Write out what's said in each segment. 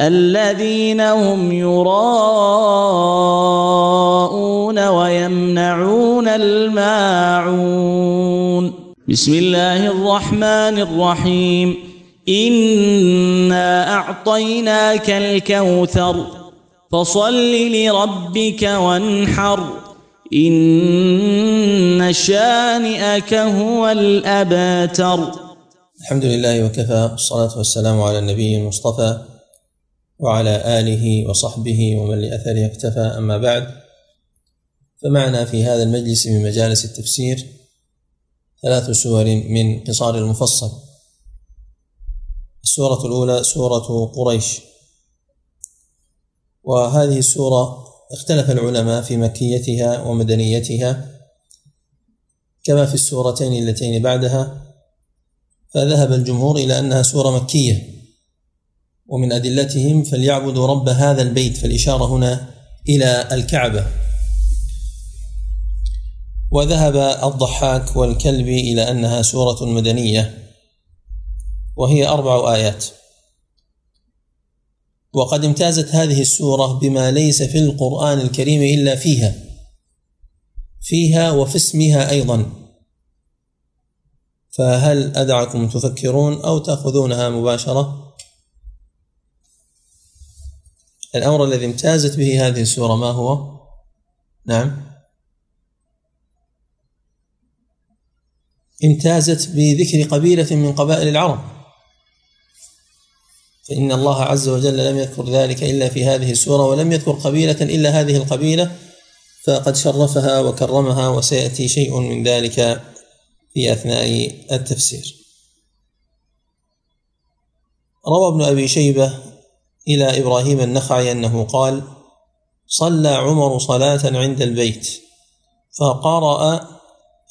الذين هم يراءون ويمنعون الماعون. بسم الله الرحمن الرحيم. إنا أعطيناك الكوثر. فصل لربك وانحر. إن شانئك هو الأبتر. الحمد لله وكفى. والصلاة والسلام على النبي المصطفى. وعلى آله وصحبه ومن لأثره اقتفى. أما بعد فمعنا في هذا المجلس من مجالس التفسير ثلاث سور من قصار المفصل. السورة الأولى سورة قريش. وهذه السورة اختلف العلماء في مكيتها ومدنيتها كما في السورتين اللتين بعدها فذهب الجمهور إلى أنها سورة مكية. ومن أدلتهم فليعبدوا رب هذا البيت فالإشارة هنا إلى الكعبة. وذهب الضحاك والكلبي إلى أنها سورة مدنية وهي أربع آيات. وقد امتازت هذه السورة بما ليس في القرآن الكريم إلا فيها فيها وفي اسمها أيضا. فهل أدعكم تفكرون أو تأخذونها مباشرة؟ الأمر الذي امتازت به هذه السورة ما هو؟ نعم. امتازت بذكر قبيلة من قبائل العرب. فإن الله عز وجل لم يذكر ذلك إلا في هذه السورة ولم يذكر قبيلة إلا هذه القبيلة فقد شرفها وكرمها وسيأتي شيء من ذلك في أثناء التفسير. روى ابن أبي شيبة إلى إبراهيم النخعي أنه قال صلى عمر صلاة عند البيت فقرأ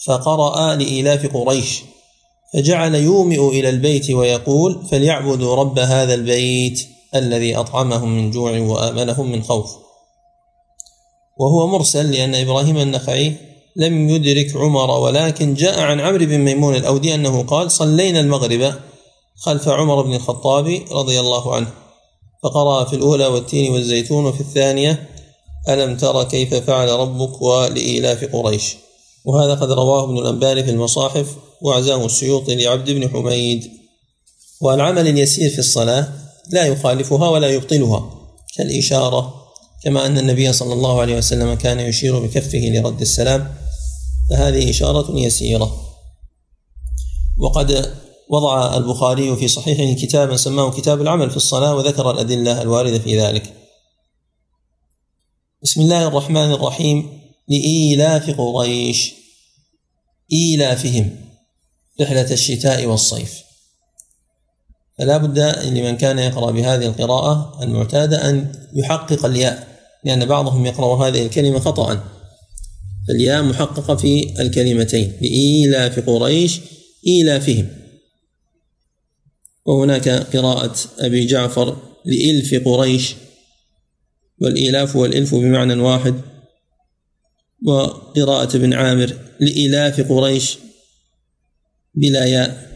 فقرأ لإيلاف قريش فجعل يومئ إلى البيت ويقول فليعبدوا رب هذا البيت الذي أطعمهم من جوع وآمنهم من خوف. وهو مرسل لأن إبراهيم النخعي لم يدرك عمر ولكن جاء عن عمرو بن ميمون الأودي أنه قال صلينا المغرب خلف عمر بن الخطاب رضي الله عنه. فقرأ في الأولى والتين والزيتون وفي الثانية ألم تر كيف فعل ربك ولإيلاف قريش؟ وهذا قد رواه ابن الأنباري في المصاحف وعزاه السيوطي لعبد بن حميد. والعمل اليسير في الصلاة لا يخالفها ولا يبطلها كالإشارة كما أن النبي صلى الله عليه وسلم كان يشير بكفه لرد السلام فهذه إشارة يسيرة. وقد وضع البخاري في صحيحه كتابا سماه كتاب العمل في الصلاة وذكر الأدلة الواردة في ذلك. بسم الله الرحمن الرحيم. لإيلاف قريش. إيلافهم. رحلة الشتاء والصيف. فلا بد لمن كان يقرأ بهذه القراءة المعتادة أن يحقق الياء لأن بعضهم يقرأ هذه الكلمة خطأ. فالياء محققة في الكلمتين. لإيلاف قريش إيلافهم. وهناك قراءة أبي جعفر لإلف قريش والإيلاف والإلف بمعنى واحد وقراءة ابن عامر لإلاف قريش بلا ياء.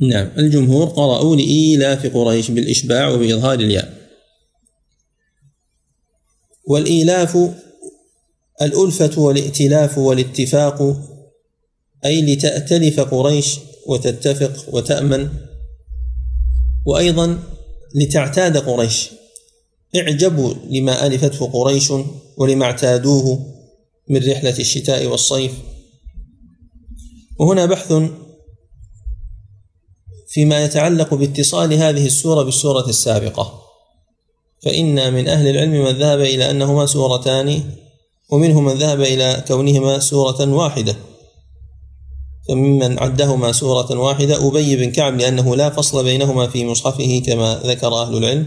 نعم الجمهور قرأوا لإيلاف قريش بالإشباع وبإظهار الياء. والإيلاف الألفة والائتلاف والاتفاق أي لتأتلف قريش وتتفق وتأمن. وأيضا لتعتاد قريش. اعجبوا لما ألفته قريش ولما اعتادوه من رحلة الشتاء والصيف. وهنا بحث فيما يتعلق باتصال هذه السورة بالسورة السابقة. فإن من أهل العلم من ذهب إلى أنهما سورتان ومنهم من ذهب إلى كونهما سورة واحدة. فممن عدهما سورة واحدة أبي بن كعب لأنه لا فصل بينهما في مصحفه كما ذكر أهل العلم.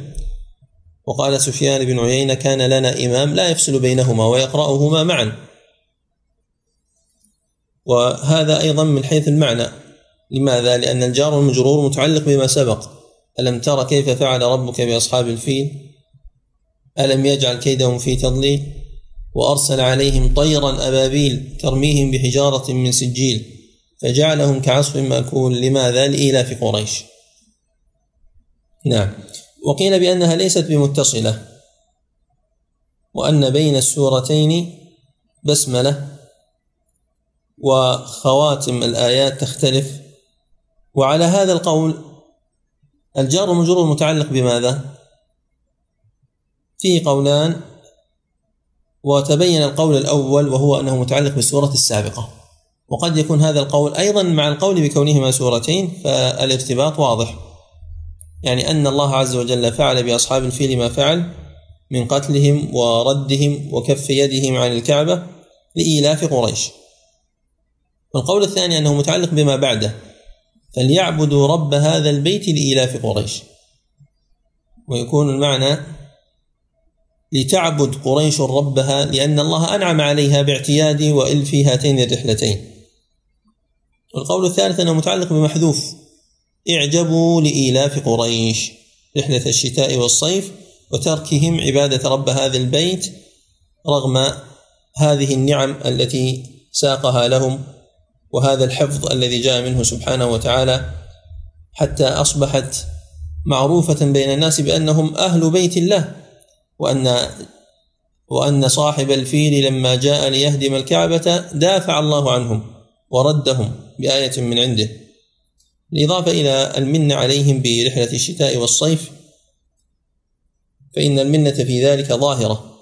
وقال سفيان بن عيينة كان لنا إمام لا يفصل بينهما ويقرأهما معا. وهذا أيضا من حيث المعنى. لماذا؟ لأن الجار والمجرور متعلق بما سبق. ألم تر كيف فعل ربك بأصحاب الفيل؟ ألم يجعل كيدهم في تضليل؟ وأرسل عليهم طيرا أبابيل ترميهم بحجارة من سجيل. فجعلهم كعصف مأكول لماذا؟ لإيلاف قريش نعم وقيل بأنها ليست بمتصلة وأن بين السورتين بسملة وخواتم الآيات تختلف وعلى هذا القول الجار والمجرور متعلق بماذا؟ فيه قولان وتبين القول الأول وهو أنه متعلق بالسورة السابقة وقد يكون هذا القول أيضا مع القول بكونهما سورتين فالارتباط واضح. يعني أن الله عز وجل فعل بأصحاب الفيل ما فعل من قتلهم وردهم وكف يدهم عن الكعبة لإيلاف قريش. والقول الثاني أنه متعلق بما بعده فليعبدوا رب هذا البيت لإيلاف قريش. ويكون المعنى لتعبد قريش ربها لأن الله أنعم عليها باعتياد وإلف هاتين الرحلتين. والقول الثالث أنه متعلق بمحذوف. اعجبوا لإيلاف قريش رحلة الشتاء والصيف وتركهم عبادة رب هذا البيت رغم هذه النعم التي ساقها لهم وهذا الحفظ الذي جاء منه سبحانه وتعالى حتى أصبحت معروفة بين الناس بأنهم أهل بيت الله وأن وأن صاحب الفيل لما جاء ليهدم الكعبة دافع الله عنهم وردهم. بآية من عنده. بالإضافة إلى المنة عليهم برحلة الشتاء والصيف فإن المنة في ذلك ظاهرة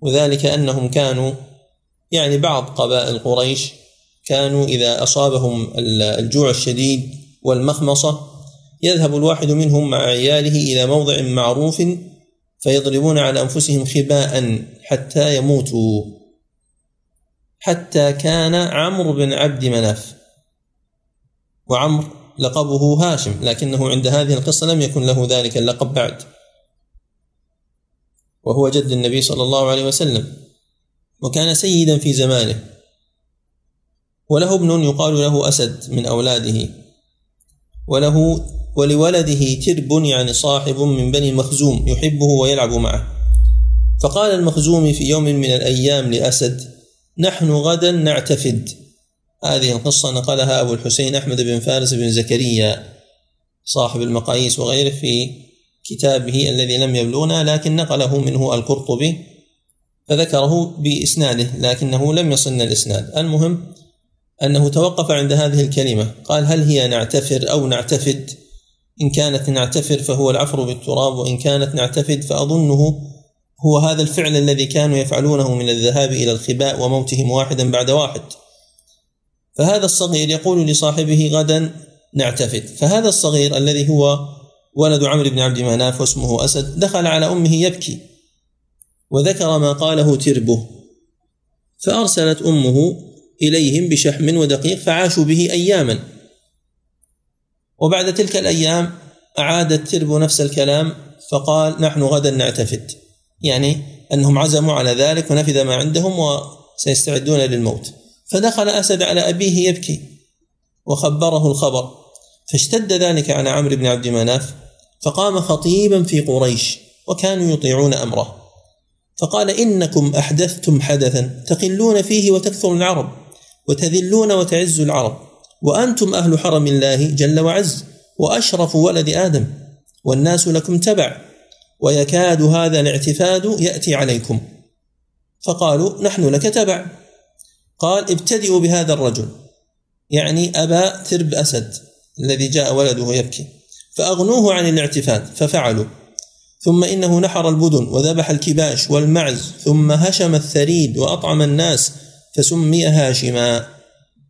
وذلك أنهم كانوا يعني بعض قبائل قريش كانوا إذا أصابهم الجوع الشديد والمخمصة يذهب الواحد منهم مع عياله إلى موضع معروف فيضربون على أنفسهم خباء حتى يموتوا. حتى كان عمرو بن عبد مناف وعمرو لقبه هاشم لكنه عند هذه القصة لم يكن له ذلك اللقب بعد. وهو جد النبي صلى الله عليه وسلم وكان سيدا في زمانه. وله ابن يقال له أسد من أولاده. وله ولولده ترب يعني صاحب من بني المخزوم يحبه ويلعب معه. فقال المخزوم في يوم من الأيام لأسد نحن غدا نعتفد. هذه القصة نقلها أبو الحسين أحمد بن فارس بن زكريا صاحب المقاييس وغيره في كتابه الذي لم يبلغنا لكن نقله منه القرطبي فذكره بإسناده لكنه لم يصلنا الإسناد. المهم أنه توقف عند هذه الكلمة قال هل هي نعتفر أو نعتفد؟ إن كانت نعتفر فهو العفر بالتراب وإن كانت نعتفد فأظنه هو هذا الفعل الذي كانوا يفعلونه من الذهاب إلى الخباء وموتهم واحدا بعد واحد. فهذا الصغير يقول لصاحبه غدا نعتفد فهذا الصغير الذي هو ولد عمرو بن عبد مناف واسمه أسد دخل على أمه يبكي وذكر ما قاله تربه فأرسلت أمه إليهم بشحم ودقيق فعاشوا به أياما. وبعد تلك الأيام أعاد الترب نفس الكلام فقال نحن غدا نعتفد يعني أنهم عزموا على ذلك ونفذ ما عندهم وسيستعدون للموت. فدخل أسد على أبيه يبكي وخبره الخبر. فاشتد ذلك على عمرو بن عبد مناف فقام خطيبا في قريش وكانوا يطيعون أمره. فقال إنكم أحدثتم حدثا تقلون فيه وتكثر العرب وتذلون وتعز العرب وأنتم أهل حرم الله جل وعز وأشرف ولد آدم والناس لكم تبع ويكاد هذا الاعتفاد يأتي عليكم. فقالوا نحن لك تبع. قال ابتدئوا بهذا الرجل يعني أبا ترب أسد الذي جاء ولده يبكي فأغنوه عن الاعتفاد ففعلوا ثم إنه نحر البدن وذبح الكباش والمعز ثم هشم الثريد وأطعم الناس فسمي هاشما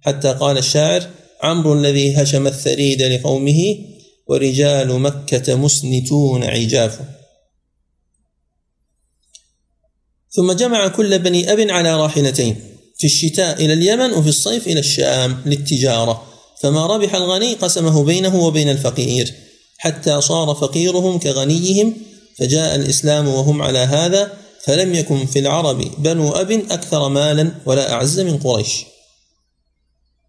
حتى قال الشاعر عمرو الذي هشم الثريد لقومه ورجال مكة مسنتون عجافه ثم جمع كل بني أب على راحلتين في الشتاء إلى اليمن وفي الصيف إلى الشام للتجارة. فما ربح الغني قسمه بينه وبين الفقير. حتى صار فقيرهم كغنيهم فجاء الإسلام وهم على هذا فلم يكن في العرب بنو أب أكثر مالا ولا أعز من قريش.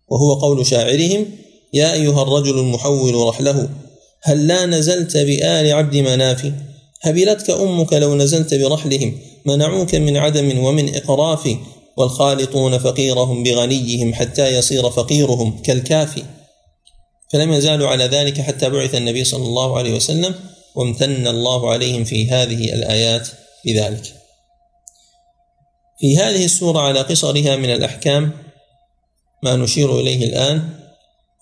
وهو قول شاعرهم يا أيها الرجل المحول رحله هل لا نزلت بآل عبد مناف هبلتك أمك لو نزلت برحلهم منعوك من عدم ومن إقراف والخالطون فقيرهم بغنيهم حتى يصير فقيرهم كالكافي. فلم يزالوا على ذلك حتى بعث النبي صلى الله عليه وسلم وامتن الله عليهم في هذه الآيات بذلك. في هذه السورة على قصرها من الأحكام ما نشير إليه الآن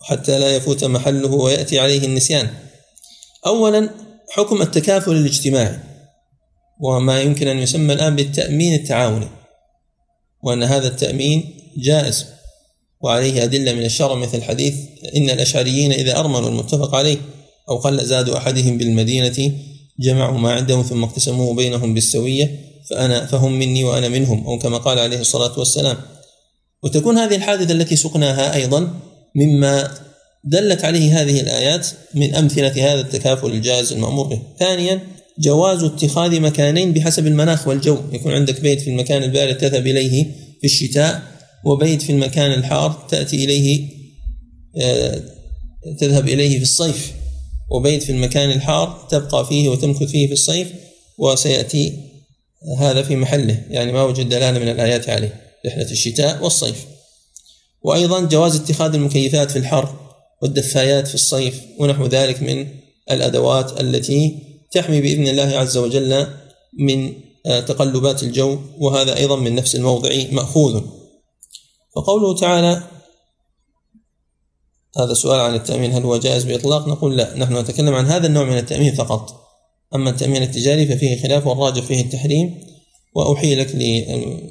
حتى لا يفوت محله ويأتي عليه النسيان. أولا حكم التكافل الاجتماعي وما يمكن أن يسمى الآن بالتأمين التعاوني. وأن هذا التأمين جائز. وعليه أدلة من الشرع مثل حديث إن الأشعريين إذا أرملوا المتفق عليه أو قل زاد أحدهم بالمدينة جمعوا ما عندهم ثم اقتسموه بينهم بالسوية فأنا فهم مني وأنا منهم أو كما قال عليه الصلاة والسلام. وتكون هذه الحادثة التي سقناها أيضا مما دلت عليه هذه الآيات من أمثلة هذا التكافل الجائز المأمور به. ثانيا جواز اتخاذ مكانين بحسب المناخ والجو. يكون عندك بيت في المكان البارد تذهب إليه في الشتاء وبيت في المكان الحار تأتي إليه آه، تذهب إليه في الصيف. وبيت في المكان الحار تبقى فيه وتمكث فيه في الصيف وسيأتي هذا في محله. يعني ما وجد دلالة من الآيات عليه رحلة الشتاء والصيف. وأيضا جواز اتخاذ المكيفات في الحر والدفايات في الصيف ونحو ذلك من الأدوات التي تحمي بإذن الله عز وجل من آه، تقلبات الجو وهذا أيضا من نفس الموضع مأخوذ. فقوله تعالى هذا سؤال عن التأمين هل هو جائز بإطلاق؟ نقول لا نحن نتكلم عن هذا النوع من التأمين فقط. أما التأمين التجاري ففيه خلاف والراجح فيه التحريم. وأحيلك ل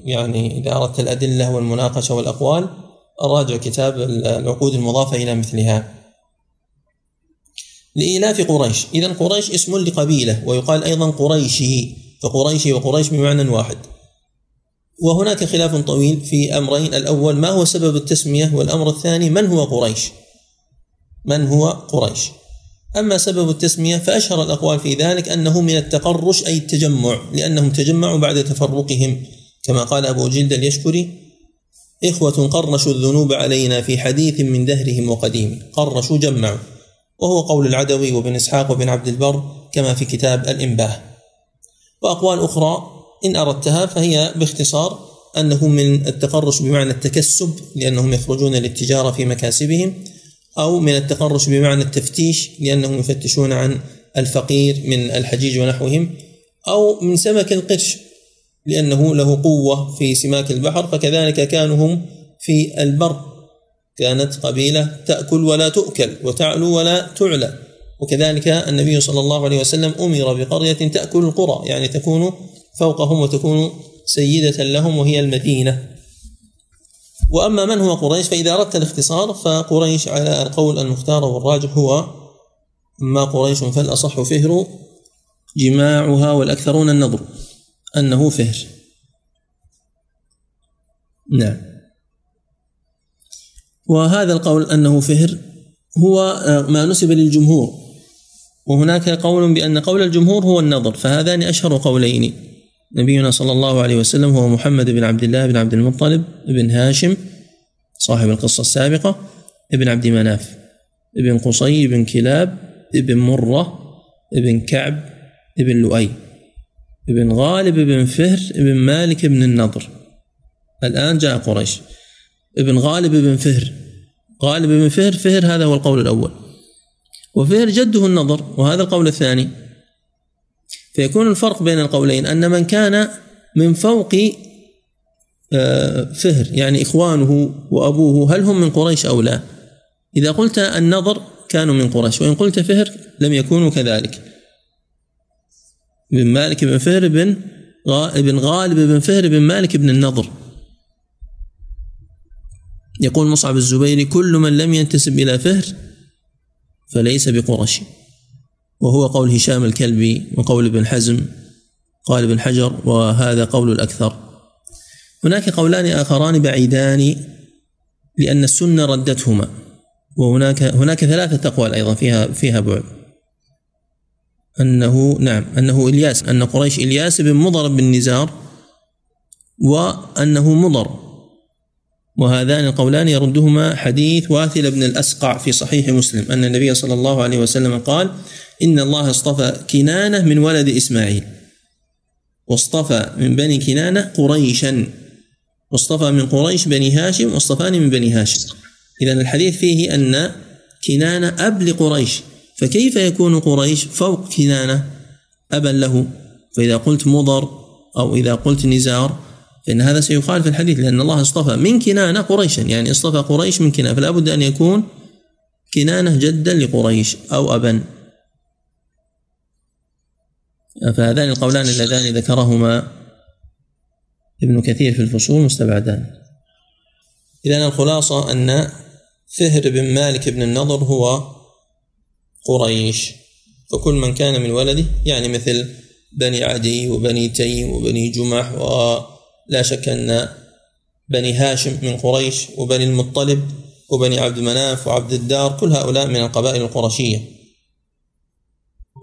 يعني إذا أردت الأدلة والمناقشة والأقوال راجع كتاب العقود المضافة إلى مثلها. لإيلاف قريش. إذا قريش اسم لقبيلة ويقال أيضا قريشي فقريشي وقريش بمعنى واحد. وهناك خلاف طويل في أمرين الأول ما هو سبب التسمية والأمر الثاني من هو قريش؟ من هو قريش؟ أما سبب التسمية فأشهر الأقوال في ذلك أنه من التقرش أي التجمع لأنهم تجمعوا بعد تفرقهم. كما قال أبو جلد اليشكري إخوة قرشوا الذنوب علينا في حديث من دهرهم وقديم. قرشوا جمعوا. وهو قول العدوي وابن إسحاق وابن عبد البر كما في كتاب الإنباه. وأقوال أخرى إن أردتها فهي باختصار أنه من التقرش بمعنى التكسب لأنهم يخرجون للتجارة في مكاسبهم أو من التقرش بمعنى التفتيش لأنهم يفتشون عن الفقير من الحجيج ونحوهم أو من سمك القرش لأنه له قوة في سماك البحر فكذلك كانوا هم في البر. كانت قبيلة تأكل ولا تؤكل وتعلو ولا تعلى. وكذلك النبي صلى الله عليه وسلم أمر بقرية تأكل القرى يعني تكون فوقهم وتكون سيدة لهم وهي المدينة. وأما من هو قريش فإذا أردت الاختصار فقريش على القول المختار والراجح هو ما قريش فالأصح فهر جماعها والأكثرون النظر أنه فهر. نعم. وهذا القول أنه فهر هو آه، ما نسب للجمهور. وهناك قول بأن قول الجمهور هو النظر فهذان أشهر قولين. نبينا صلى الله عليه وسلم هو محمد بن عبد الله بن عبد المطلب بن هاشم صاحب القصة السابقة ابن عبد مناف ابن قصي بن كلاب ابن مرة ابن كعب ابن لؤي ابن غالب ابن فهر ابن مالك ابن النضر. الآن جاء قريش. ابن غالب ابن فهر. غالب ابن فهر فهر هذا هو القول الأول. وفهر جده النضر وهذا القول الثاني. فيكون الفرق بين القولين أن من كان من فوق آه، فهر يعني إخوانه وأبوه هل هم من قريش أو لا؟ إذا قلت النضر كانوا من قريش وإن قلت فهر لم يكونوا كذلك. بن مالك بن فهر بن بن غالب بن فهر بن مالك بن النضر يقول مصعب الزبيري كل من لم ينتسب إلى فهر فليس بقرشي وهو قول هشام الكلبي وقول ابن حزم قال ابن حجر وهذا قول الأكثر. هناك قولان آخران بعيدان لأن السنة ردتهما وهناك هناك ثلاثة أقوال أيضا فيها فيها بعد. أنه نعم أنه إلياس أن قريش إلياس بن مضر بن نزار وأنه مضر. وهذان القولان يردهما حديث واثل بن الأسقع في صحيح مسلم أن النبي صلى الله عليه وسلم قال إن الله اصطفى كنانة من ولد إسماعيل. واصطفى من بني كنانة قريشا. واصطفى من قريش بني هاشم واصطفاني من بني هاشم. إذا الحديث فيه أن كنانة أب لقريش. فكيف يكون قريش فوق كنانة أبا له؟ فإذا قلت مضر أو إذا قلت نزار فإن هذا سيخالف الحديث لأن الله اصطفى من كنانة قريشا يعني اصطفى قريش من كنانة فلا بد أن يكون كنانة جدا لقريش أو أبا. فهذان القولان اللذان ذكرهما ابن كثير في الفصول مستبعدان. إذا الخلاصة أن فهر بن مالك بن النضر هو قريش. فكل من كان من ولده يعني مثل بني عدي وبني تيم وبني جمح ولا شك أن بني هاشم من قريش وبني المطلب وبني عبد مناف وعبد الدار كل هؤلاء من القبائل القرشية.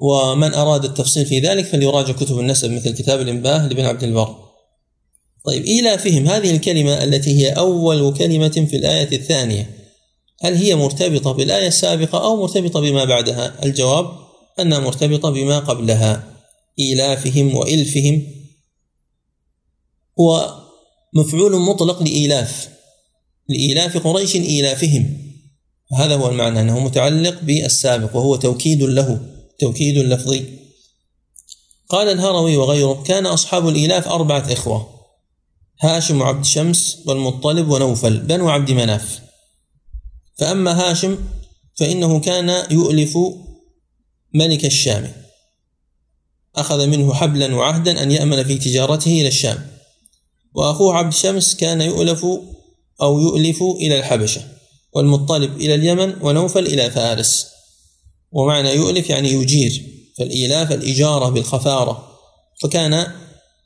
ومن أراد التفصيل في ذلك فليراجع كتب النسب مثل كتاب الإنباه لابن عبد البر. طيب إيلافهم هذه الكلمة التي هي أول كلمة في الآية الثانية هل هي مرتبطة بالآية السابقة أو مرتبطة بما بعدها؟ الجواب أنها مرتبطة بما قبلها. إيلافهم وإلفهم هو مفعول مطلق لإيلاف لإيلاف قريش إيلافهم. هذا هو المعنى أنه متعلق بالسابق وهو توكيد له توكيد لفظي. قال الهروي وغيره كان أصحاب الإيلاف أربعة إخوة هاشم وعبد شمس والمطلب ونوفل بنو عبد مناف. فأما هاشم فإنه كان يؤلف ملك الشام. أخذ منه حبلا وعهدا أن يأمن في تجارته إلى الشام. وأخوه عبد شمس كان يؤلف أو يؤلف إلى الحبشة والمطلب إلى اليمن ونوفل إلى فارس. ومعنى يؤلف يعني يجير فالإيلاف الإجارة بالخفارة. فكان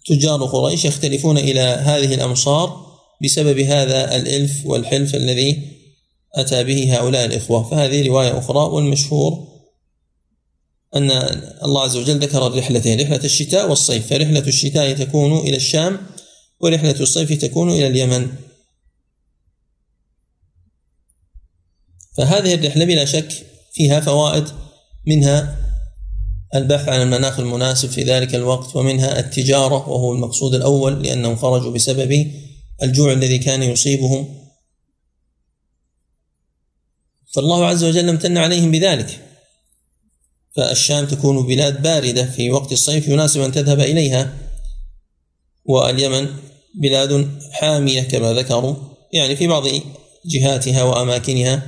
تجار قريش يختلفون إلى هذه الأمصار بسبب هذا الإلف والحلف الذي أتى به هؤلاء الإخوة. فهذه رواية أخرى والمشهور أن الله عز وجل ذكر الرحلتين رحلة الشتاء والصيف. فرحلة الشتاء تكون إلى الشام ورحلة الصيف تكون إلى اليمن. فهذه الرحلة بلا شك فيها فوائد منها البحث عن المناخ المناسب في ذلك الوقت ومنها التجارة وهو المقصود الأول لأنهم خرجوا بسبب الجوع الذي كان يصيبهم. فالله عز وجل امتن عليهم بذلك. فالشام تكون بلاد باردة في وقت الصيف يناسب أن تذهب إليها. واليمن بلاد حامية كما ذكروا يعني في بعض جهاتها وأماكنها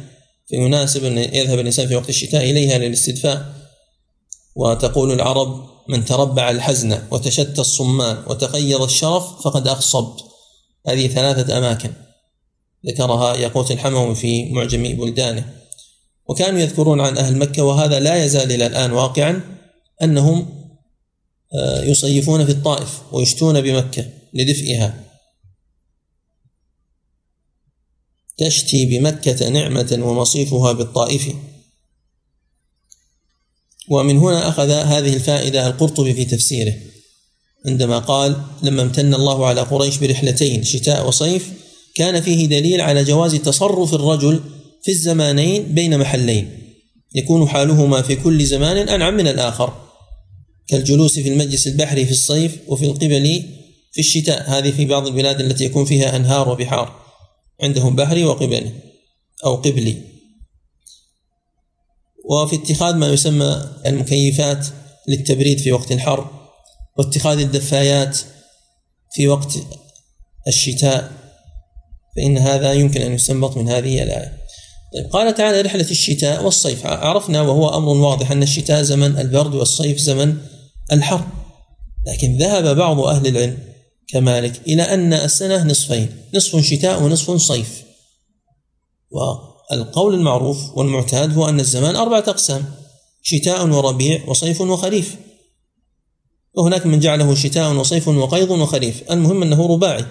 فيناسب أن يذهب الإنسان في وقت الشتاء إليها للاستدفاء. وتقول العرب من تربع الحزن وتشتى الصمان وتقيض الشرف فقد أخصب هذه ثلاثة أماكن ذكرها ياقوت الحموي في معجم بلدانه. وكانوا يذكرون عن أهل مكة وهذا لا يزال إلى الآن واقعا أنهم آه، يصيفون في الطائف ويشتون بمكة. لدفئها. تشتي بمكة نعمة ومصيفها بالطائف. ومن هنا أخذ هذه الفائدة القرطبي في تفسيره عندما قال لما امتن الله على قريش برحلتين شتاء وصيف كان فيه دليل على جواز تصرف الرجل في الزمانين بين محلين. يكون حالهما في كل زمان أنعم من الآخر. كالجلوس في المجلس البحري في الصيف وفي القبل في الشتاء هذه في بعض البلاد التي يكون فيها أنهار وبحار. عندهم بحري وقبلي أو قبلي. وفي اتخاذ ما يسمى المكيفات للتبريد في وقت الحر واتخاذ الدفايات في وقت الشتاء فإن هذا يمكن أن يستنبط من هذه الآية. طيب قال تعالى رحلة الشتاء والصيف. عرفنا وهو أمر واضح أن الشتاء زمن البرد والصيف زمن الحر. لكن ذهب بعض أهل العلم كمالك. إلى أن السنة نصفين نصف شتاء ونصف صيف. والقول المعروف والمعتاد هو أن الزمان أربعة أقسام شتاء وربيع وصيف وخريف. وهناك من جعله شتاء وصيف وقيض وخريف. المهم أنه رباعي.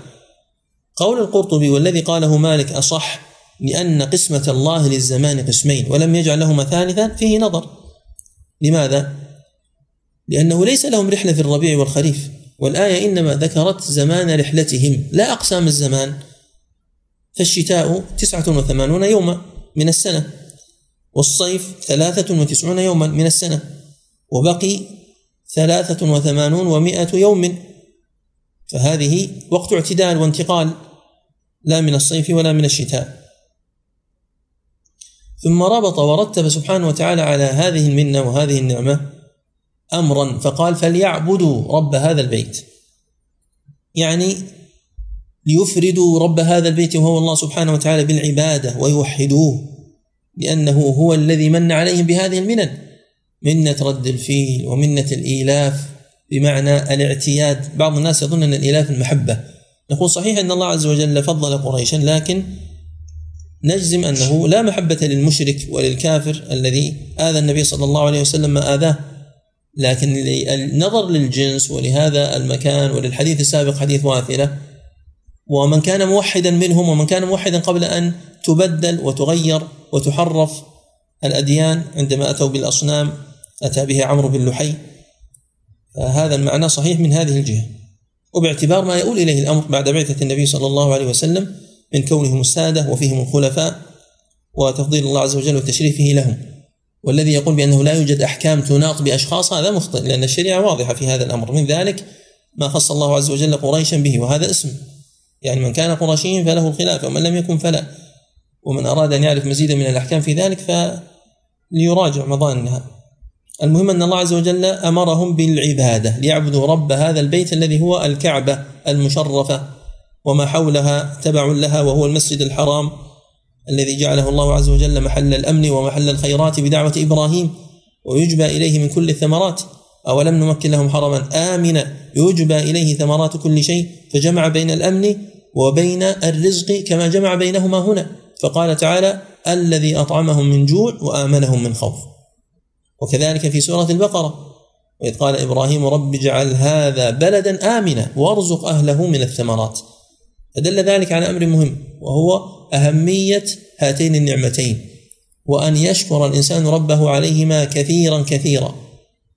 قول القرطبي والذي قاله مالك أصح لأن قسمة الله للزمان قسمين ولم يجعل لهما ثالثا فيه نظر. لماذا؟ لأنه ليس لهم رحلة في الربيع والخريف. والآية إنما ذكرت زمان رحلتهم. لا أقسام الزمان. فالشتاء تسعة وثمانون يوما من السنة والصيف ثلاثة وتسعون يوما من السنة وبقي ثلاثة وثمانون ومائة يوم. فهذه وقت اعتدال وانتقال لا من الصيف ولا من الشتاء. ثم ربط ورتب سبحانه وتعالى على هذه المنة وهذه النعمة أمرا فقال فليعبدوا رب هذا البيت. يعني ليفردوا رب هذا البيت وهو الله سبحانه وتعالى بالعبادة ويوحدوه لأنه هو الذي من عليهم بهذه المنن. منة رد الفيل ومنة الإيلاف بمعنى الاعتياد. بعض الناس يظن أن الإيلاف المحبة. نقول صحيح أن الله عز وجل فضل قريشا لكن نجزم أنه لا محبة للمشرك وللكافر الذي آذى النبي صلى الله عليه وسلم ما آذاه. لكن النظر للجنس ولهذا المكان وللحديث السابق حديث واثلة ومن كان موحدا منهم ومن كان موحدا قبل أن تبدل وتغير وتحرف الأديان عندما أتوا بالأصنام أتى به عمرو بن لحي فهذا المعنى صحيح من هذه الجهة. وباعتبار ما يؤول إليه الأمر بعد بعثة النبي صلى الله عليه وسلم من كونهم السادة وفيهم الخلفاء وتفضيل الله عز وجل وتشريفه لهم. والذي يقول بأنه لا يوجد أحكام تناط بأشخاص هذا مخطئ لأن الشريعة واضحة في هذا الأمر. من ذلك ما خص الله عز وجل قريشا به وهذا اسم. يعني من كان قرشيا فله الخلافه ومن لم يكن فلا. ومن أراد أن يعرف مزيدا من الأحكام في ذلك فليراجع مظانها. المهم أن الله عز وجل أمرهم بالعبادة ليعبدوا رب هذا البيت الذي هو الكعبة المشرفة وما حولها تبع لها وهو المسجد الحرام. الذي جعله الله عز وجل محل الأمن ومحل الخيرات بدعوة إبراهيم ويجبى إليه من كل الثمرات. أولم نمكن لهم حرما آمنا يجبى إليه ثمرات كل شيء فجمع بين الأمن وبين الرزق كما جمع بينهما هنا. فقال تعالى الذي أطعمهم من جوع وآمنهم من خوف. وكذلك في سورة البقرة وإذ قال إبراهيم رب اجعل هذا بلدا آمنا وارزق أهله من الثمرات. فدل ذلك على أمر مهم وهو أهمية هاتين النعمتين وأن يشكر الإنسان ربه عليهما كثيرا كثيرا.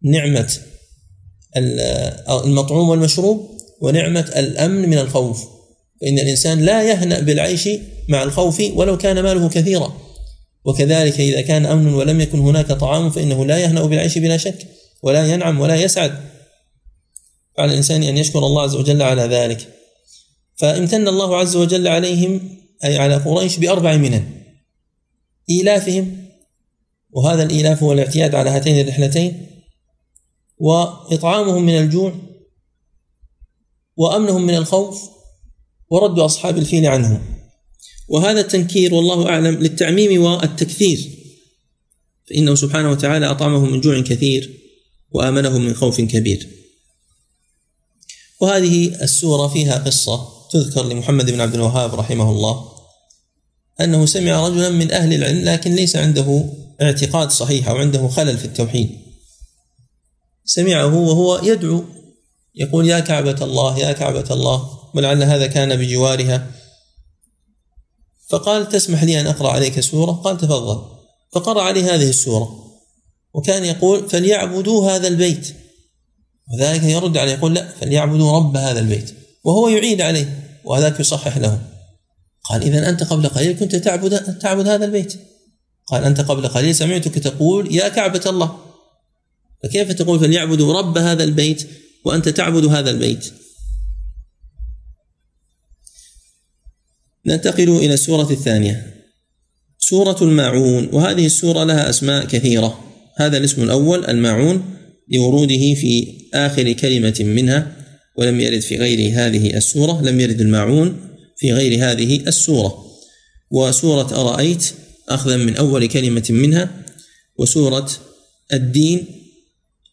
نعمة المطعوم والمشروب ونعمة الأمن من الخوف. فإن الإنسان لا يهنأ بالعيش مع الخوف ولو كان ماله كثيرا. وكذلك إذا كان أمن ولم يكن هناك طعام فإنه لا يهنأ بالعيش بلا شك ولا ينعم ولا يسعد. على الإنسان أن يشكر الله عز وجل على ذلك. فامتن الله عز وجل عليهم أي على قريش بأربع منن. إيلافهم وهذا الإيلاف هو الاعتياد على هاتين الرحلتين وإطعامهم من الجوع وأمنهم من الخوف ورد أصحاب الفيل عنهم. وهذا التنكير والله أعلم للتعميم والتكثير. فإنه سبحانه وتعالى أطعمهم من جوع كثير وآمنهم من خوف كبير. وهذه السورة فيها قصة تذكر لمحمد بن عبد الوهاب رحمه الله أنه سمع رجلا من أهل العلم لكن ليس عنده اعتقاد صحيح أو عنده خلل في التوحيد. سمعه وهو يدعو يقول يا كعبة الله يا كعبة الله ولعل هذا كان بجوارها. فقال تسمح لي أن أقرأ عليك سورة؟ قال تفضل. فقرأ عليه هذه السورة وكان يقول فليعبدوا هذا البيت. وذلك يرد عليه يقول لا فليعبدوا رب هذا البيت. وهو يعيد عليه وهذاك يصحح له. قال إذا أنت قبل قليل كنت تعبد تعبد هذا البيت. قال أنت قبل قليل سمعتك تقول يا كعبة الله. فكيف تقول فليعبدوا رب هذا البيت وأنت تعبد هذا البيت؟ ننتقل إلى السورة الثانية. سورة الماعون وهذه السورة لها أسماء كثيرة. هذا الاسم الأول الماعون لوروده في آخر كلمة منها ولم يرد في غير هذه السورة لم يرد الماعون في غير هذه السورة. وسورة أرأيت أخذا من أول كلمة منها وسورة الدين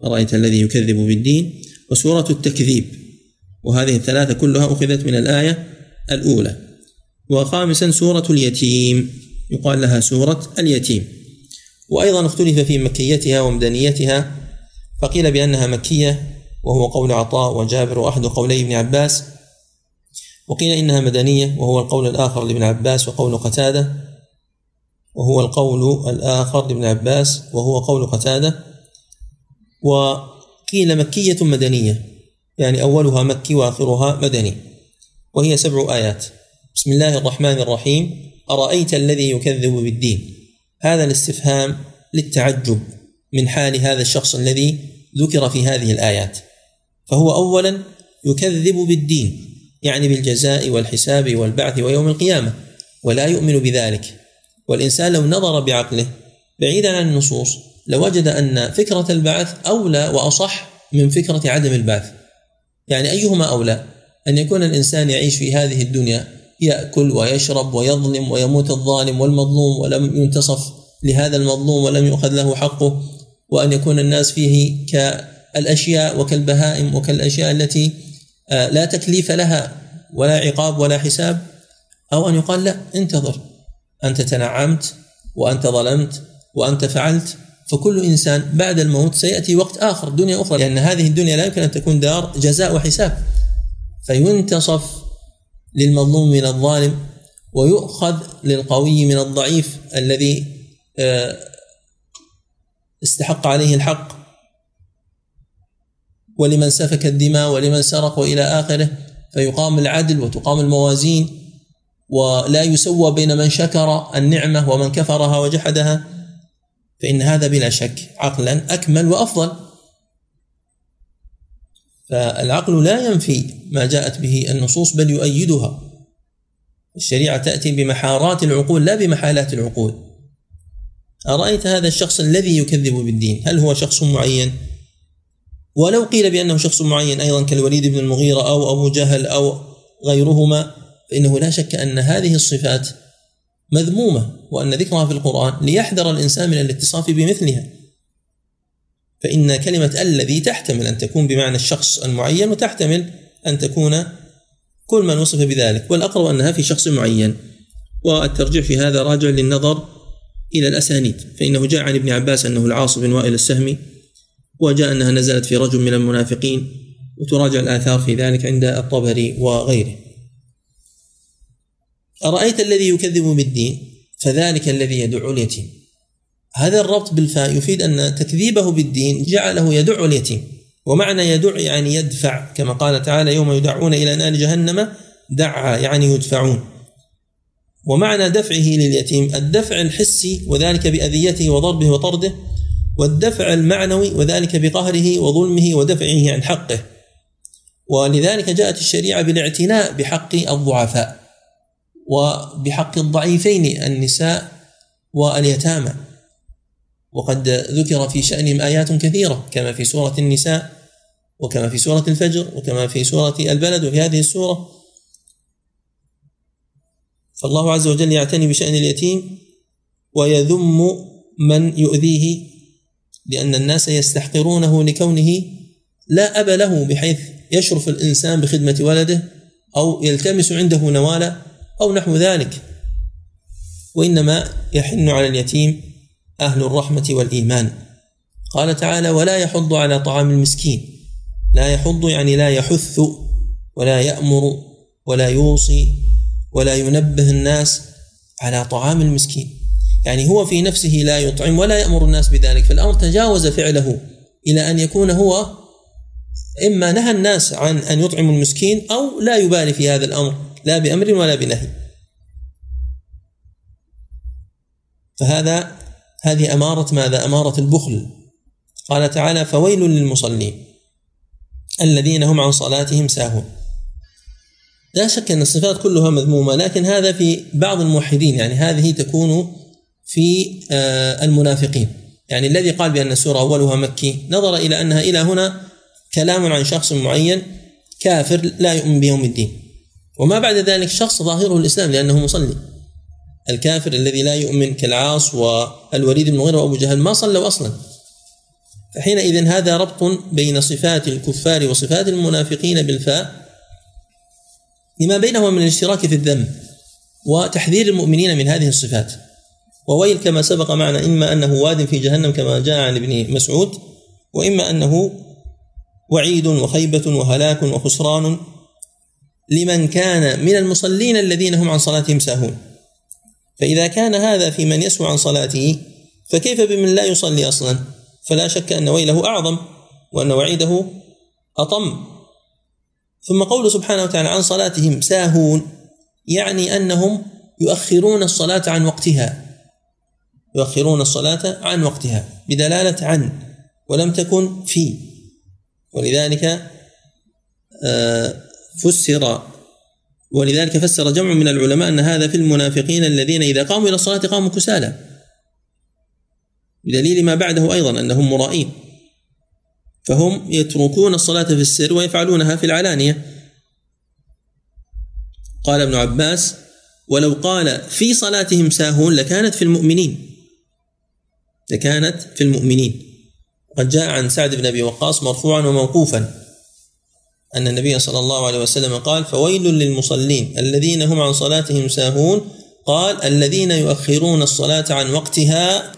أرأيت الذي يكذب بالدين وسورة التكذيب. وهذه الثلاثة كلها أخذت من الآية الأولى. وخامسا سورة اليتيم يقال لها سورة اليتيم. وأيضا اختلف في مكيتها ومدنيتها فقيل بأنها مكية وهو قول عطاء وجابر وأحد قولي ابن عباس. وقيل إنها مدنية وهو القول الآخر لابن عباس وقول قتادة. وهو القول الآخر لابن عباس وهو قول قتادة. وقيل مكية مدنية يعني أولها مكي وآخرها مدني. وهي سبع آيات. بسم الله الرحمن الرحيم. أرأيت الذي يكذب بالدين؟ هذا الاستفهام للتعجب من حال هذا الشخص الذي ذكر في هذه الآيات. فهو أولا يكذب بالدين يعني بالجزاء والحساب والبعث ويوم القيامة ولا يؤمن بذلك. والإنسان لو نظر بعقله بعيدا عن النصوص لوجد أن فكرة البعث أولى وأصح من فكرة عدم البعث. يعني أيهما أولى؟ أن يكون الإنسان يعيش في هذه الدنيا يأكل ويشرب ويظلم ويموت الظالم والمظلوم ولم ينتصف لهذا المظلوم ولم يؤخذ له حقه وأن يكون الناس فيه كالأشياء وكالبهائم وكالأشياء التي آه، لا تكليف لها ولا عقاب ولا حساب أو أن يقال لا انتظر. أنت تنعمت وأنت ظلمت وأنت فعلت فكل إنسان بعد الموت سيأتي وقت آخر دنيا أخرى لأن هذه الدنيا لا يمكن أن تكون دار جزاء وحساب. فينتصف للمظلوم من الظالم ويؤخذ للقوي من الضعيف الذي آه، استحق عليه الحق. ولمن سفك الدماء ولمن سرق والى آخره فيقام العدل وتقام الموازين ولا يسوى بين من شكر النعمة ومن كفرها وجحدها فإن هذا بلا شك عقلا أكمل وأفضل. فالعقل لا ينفي ما جاءت به النصوص بل يؤيدها. الشريعة تأتي بمحارات العقول لا بمحالات العقول. أرأيت هذا الشخص الذي يكذب بالدين؟ هل هو شخص معين؟ ولو قيل بأنه شخص معين أيضا كالوليد بن المغيرة أو أبو جهل أو غيرهما فإنه لا شك أن هذه الصفات مذمومة وأن ذكرها في القرآن ليحذر الإنسان من الاتصاف بمثلها. فإن كلمة الذي تحتمل أن تكون بمعنى الشخص المعين وتحتمل أن تكون كل من وصف بذلك والأقرب أنها في شخص معين. والترجيح في هذا راجع للنظر إلى الأسانيد. فإنه جاء عن ابن عباس أنه العاص بن وائل السهمي وجاء أنها نزلت في رجل من المنافقين وتراجع الآثار في ذلك عند الطبري وغيره. أرأيت الذي يكذب بالدين؟ فذلك الذي يدع اليتيم. هذا الربط بالفاء يفيد أن تكذيبه بالدين جعله يدع اليتيم. ومعنى يدع يعني يدفع كما قال تعالى يوم يدعون إلى نار جهنم دعا يعني يدفعون. ومعنى دفعه لليتيم الدفع الحسي وذلك بأذيته وضربه وطرده والدفع المعنوي وذلك بقهره وظلمه ودفعه عن حقه. ولذلك جاءت الشريعة بالاعتناء بحق الضعفاء وبحق الضعيفين النساء واليتامى. وقد ذكر في شأنهم آيات كثيرة كما في سورة النساء وكما في سورة الفجر وكما في سورة البلد وفي هذه السورة. فالله عز وجل يعتني بشأن اليتيم ويذم من يؤذيه لأن الناس يستحقرونه لكونه لا أب له بحيث يشرف الإنسان بخدمة ولده أو يلتمس عنده نوالا أو نحو ذلك. وإنما يحن على اليتيم أهل الرحمة والإيمان. قال تعالى ولا يحض على طعام المسكين. لا يحض يعني لا يحث ولا يأمر ولا يوصي ولا ينبه الناس على طعام المسكين. يعني هو في نفسه لا يطعم ولا يأمر الناس بذلك فالأمر تجاوز فعله إلى أن يكون هو إما نهى الناس عن أن يطعموا المسكين أو لا يبالي في هذا الأمر لا بأمر ولا بنهي. فهذا هذه أمارة ماذا؟ أمارة البخل. قال تعالى فويل للمصلين الذين هم عن صلاتهم ساهون. لا شك أن الصفات كلها مذمومة لكن هذا في بعض الموحدين يعني هذه تكون في آه، المنافقين. يعني الذي قال بأن السورة أولها مكي نظر إلى أنها إلى هنا كلام عن شخص معين كافر لا يؤمن بيوم الدين. وما بعد ذلك شخص ظاهره الإسلام لأنه مصلي. الكافر الذي لا يؤمن كالعاص والوليد بن مغيرة وأبو جهل ما صلوا أصلا. فحينئذ هذا ربط بين صفات الكفار وصفات المنافقين بالفاء لما بينهما من الاشتراك في الذنب وتحذير المؤمنين من هذه الصفات. وويل كما سبق معنا إما أنه واد في جهنم كما جاء عن ابن مسعود وإما أنه وعيد وخيبة وهلاك وخسران لمن كان من المصلين الذين هم عن صلاتهم ساهون. فإذا كان هذا في من يسهو عن صلاته فكيف بمن لا يصلي أصلا؟ فلا شك أن ويله أعظم وأن وعيده أطم. ثم قول سبحانه وتعالى عن صلاتهم ساهون يعني أنهم يؤخرون الصلاة عن وقتها. يؤخرون الصلاة عن وقتها بدلالة عن ولم تكن في. ولذلك آه، فسر ولذلك فسر جمع من العلماء أن هذا في المنافقين الذين إذا قاموا إلى الصلاة قاموا كسالى. بدليل ما بعده أيضا أنهم مرائين. فهم يتركون الصلاة في السر ويفعلونها في العلانية. قال ابن عباس ولو قال في صلاتهم ساهون لكانت في المؤمنين لكانت في المؤمنين. قد جاء عن سعد بن أبي وقاص مرفوعا وموقوفا أن النبي صلى الله عليه وسلم قال فويل للمصلين الذين هم عن صلاتهم ساهون قال الذين يؤخرون الصلاة عن وقتها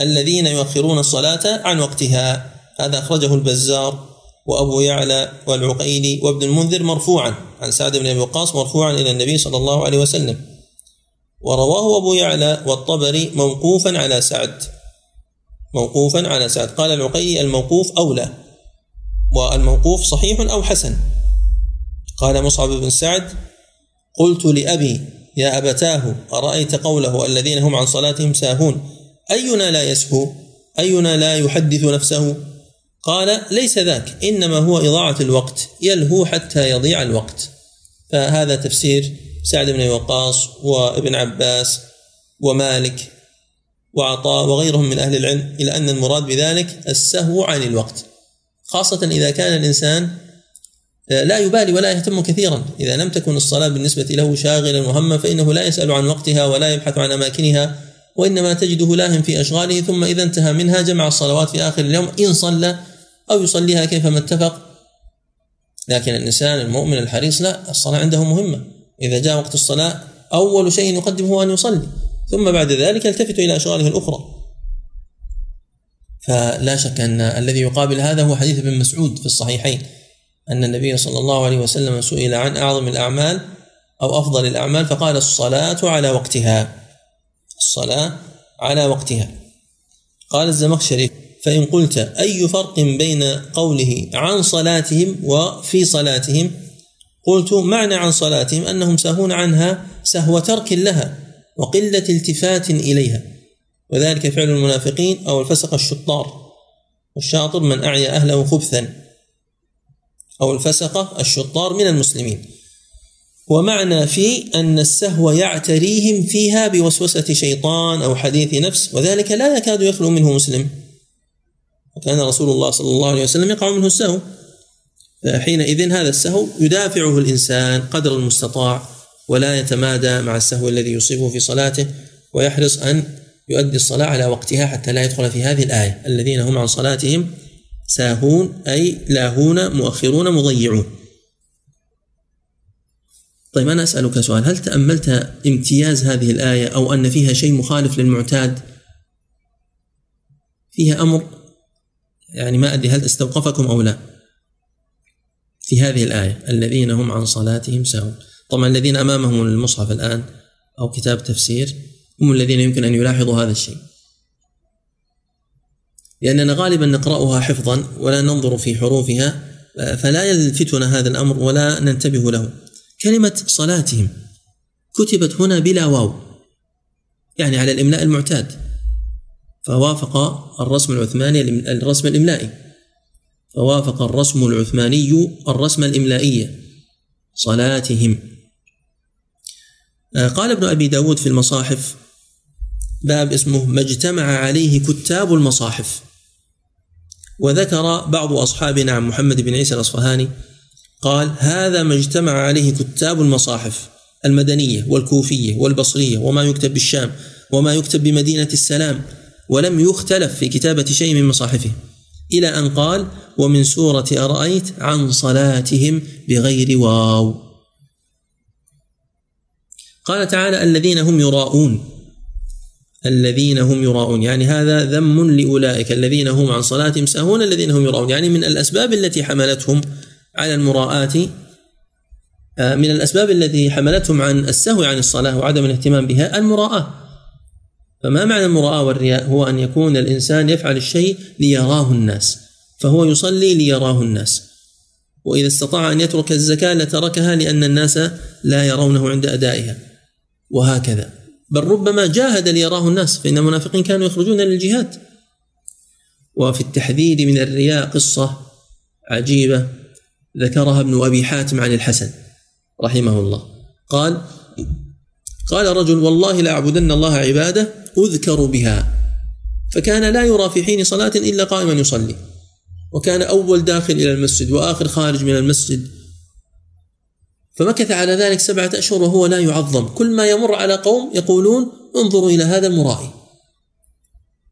الذين يؤخرون الصلاة عن وقتها هذا أخرجه البزار وأبو يعلى والعقيلي وابن المنذر مرفوعا عن سعد بن أبي وقاص مرفوعا إلى النبي صلى الله عليه وسلم. ورواه أبو يعلى والطبري موقوفا على سعد. موقوفا على سعد. قال العقيلي الموقوف اولى والموقوف صحيح أو حسن. قال مصعب بن سعد قلت لأبي يا أبتاه أرأيت قوله الذين هم عن صلاتهم ساهون أينا لا يسهو؟ أينا لا يحدث نفسه؟ قال ليس ذاك إنما هو إضاعة الوقت يلهو حتى يضيع الوقت. فهذا تفسير سعد بن وقاص وابن عباس ومالك وعطاء وغيرهم من أهل العلم إلى أن المراد بذلك السهو عن الوقت. خاصة إذا كان الإنسان لا يبالي ولا يهتم كثيرا. إذا لم تكن الصلاة بالنسبة له شاغلا وهما فإنه لا يسأل عن وقتها ولا يبحث عن أماكنها وإنما تجده لاهم في أشغاله ثم إذا انتهى منها جمع الصلوات في آخر اليوم إن صلى أو يصليها كيفما اتفق. لكن الإنسان المؤمن الحريص لا الصلاة عنده مهمة. إذا جاء وقت الصلاة أول شيء يقدمه أن يصلي. ثم بعد ذلك يلتفت إلى أشغاله الأخرى. فلا شك أن الذي يقابل هذا هو حديث ابن مسعود في الصحيحين أن النبي صلى الله عليه وسلم سئل عن أعظم الأعمال أو أفضل الأعمال فقال الصلاة على وقتها. الصلاة على وقتها. قال الزمخشري فإن قلت أي فرق بين قوله عن صلاتهم وفي صلاتهم قلت معنى عن صلاتهم أنهم سهون عنها سهو ترك لها. وقلة التفات إليها وذلك فعل المنافقين أو الفسق الشطار والشاطر من أعيا أهله خبثا أو الفسقة الشطار من المسلمين. ومعنى في أن السهو يعتريهم فيها بوسوسة شيطان أو حديث نفس وذلك لا يكاد يخلو منه مسلم. وكان رسول الله صلى الله عليه وسلم يقع منه السهو فحينئذ هذا السهو يدافعه الإنسان قدر المستطاع. ولا يتمادى مع السهو الذي يصيبه في صلاته ويحرص أن يؤدي الصلاة على وقتها حتى لا يدخل في هذه الآية. الذين هم عن صلاتهم ساهون أي لاهون مؤخرون مضيعون. طيب أنا أسألك سؤال. هل تأملت امتياز هذه الآية أو أن فيها شيء مخالف للمعتاد؟ فيها أمر؟ يعني ما أدري هل استوقفكم أو لا؟ في هذه الآية الذين هم عن صلاتهم ساهون. طبعا الذين أمامهم المصحف الآن أو كتاب تفسير هم الذين يمكن أن يلاحظوا هذا الشيء. لأننا غالبا نقرأها حفظا ولا ننظر في حروفها فلا يلفتنا هذا الأمر ولا ننتبه له. كلمة صلاتهم كتبت هنا بلا واو يعني على الإملاء المعتاد فوافق الرسم العثماني الرسم الإملائي. فوافق الرسم العثماني الرسم الإملائي. صلاتهم. قال ابن أبي داود في المصاحف باب اسمه ما اجتمع عليه كتاب المصاحف. وذكر بعض أصحابنا عن محمد بن عيسى الأصفهاني قال هذا ما اجتمع عليه كتاب المصاحف المدنية والكوفية والبصرية وما يكتب بالشام وما يكتب بمدينة السلام ولم يختلف في كتابة شيء من مصاحفه إلى أن قال ومن سورة أرأيت عن صلاتهم بغير واو. قال تعالى الذين هم يراءون. الذين هم يراءون. يعني هذا ذم لأولئك. الذين هم عن صلاتهم ساهون الذين هم يراءون. يعني من الأسباب التي حملتهم على المراءة آه، من الأسباب التي حملتهم عن السهو عن الصلاة وعدم الاهتمام بها المراءة. فما معنى المراءة والرياء؟ هو أن يكون الإنسان يفعل الشيء ليراه الناس. فهو يصلي ليراه الناس. وإذا استطاع أن يترك الزكاة لتركها لأن الناس لا يرونه عند أدائها. وهكذا. بل ربما جاهد ليراه الناس فإن المنافقين كانوا يخرجون للجهاد. وفي التحذير من الرياء قصة عجيبة ذكرها ابن أبي حاتم عن الحسن رحمه الله. قال قال رجل والله لأعبدن الله عبادة أذكر بها. فكان لا يرى في حين صلاة إلا قائما يصلي. وكان أول داخل إلى المسجد وآخر خارج من المسجد. فمكث على ذلك سبعة أشهر وهو لا يعظم. كل ما يمر على قوم يقولون انظروا إلى هذا المرائي.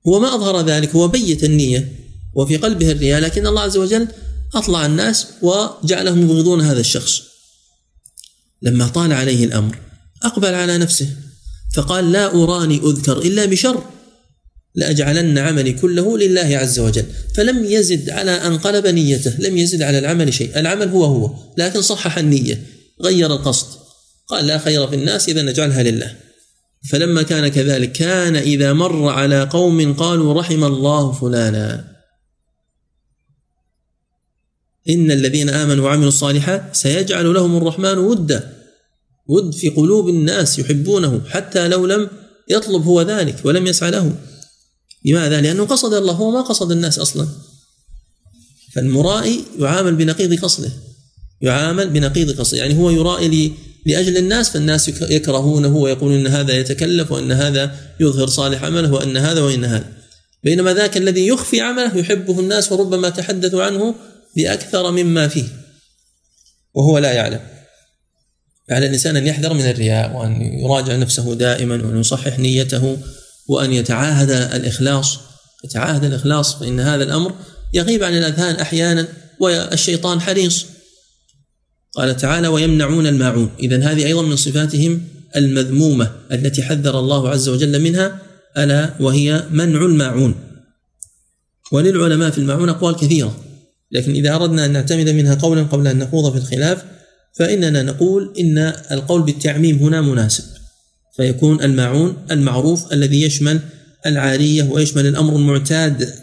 هو ما أظهر ذلك هو بيت النية وفي قلبه الرياء لكن الله عز وجل أطلع الناس وجعلهم يبغضون هذا الشخص. لما طال عليه الأمر أقبل على نفسه فقال لا أراني أذكر إلا بشر لأجعلن عملي كله لله عز وجل. فلم يزد على أن قلب نيته لم يزد على العمل شيء العمل هو هو لكن صحح النية. غير القصد. قال لا خير في الناس إذا نجعلها لله. فلما كان كذلك كان إذا مر على قوم قالوا رحم الله فلانا. إن الذين آمنوا وعملوا الصالحات سيجعل لهم الرحمن ودا. ود في قلوب الناس يحبونه حتى لو لم يطلب هو ذلك ولم يسعى له. لماذا؟ لأنه قصد الله هو ما قصد الناس أصلا. فالمرائي يعامل بنقيض قصده. يعامل بنقيض قصده يعني هو يرائي لأجل الناس فالناس يكرهونه ويقولون أن هذا يتكلف وأن هذا يظهر صالح عمله وأن هذا وأن هذا. بينما ذاك الذي يخفي عمله يحبه الناس وربما تحدثوا عنه بأكثر مما فيه. وهو لا يعلم. فعلى الإنسان أن يحذر من الرياء وأن يراجع نفسه دائما وأن يصحح نيته وأن يتعاهد الإخلاص. يتعاهد الإخلاص فإن هذا الأمر يغيب عن الأذهان أحيانا والشيطان حريص. قال تعالى ويمنعون الماعون. إذا هذه أيضا من صفاتهم المذمومة التي حذر الله عز وجل منها ألا وهي منع الماعون. وللعلماء في الماعون أقوال كثيرة لكن إذا أردنا أن نعتمد منها قولا قبل أن نخوض في الخلاف فإننا نقول إن القول بالتعميم هنا مناسب فيكون الماعون المعروف الذي يشمل العارية ويشمل الأمر المعتاد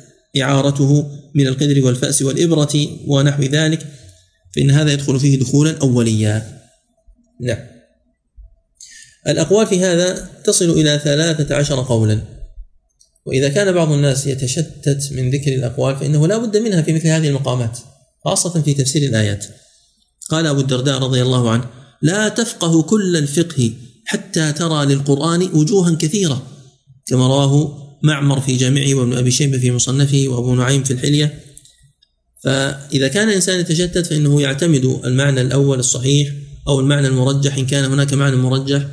إعارته من القدر والفأس والإبرة ونحو ذلك. فإن هذا يدخل فيه دخولا أوليا. نعم. الأقوال في هذا تصل إلى ثلاثة عشر قولا. وإذا كان بعض الناس يتشتت من ذكر الأقوال فإنه لا بد منها في مثل هذه المقامات خاصة في تفسير الآيات. قال أبو الدرداء رضي الله عنه لا تفقه كل الفقه حتى ترى للقرآن وجوها كثيرة. كما رواه معمر في جامعه وابن أبي شيبة في مصنفه وأبو نعيم في الحلية. فإذا كان الإنسان يتشتت فإنه يعتمد المعنى الأول الصحيح أو المعنى المرجح إن كان هناك معنى مرجح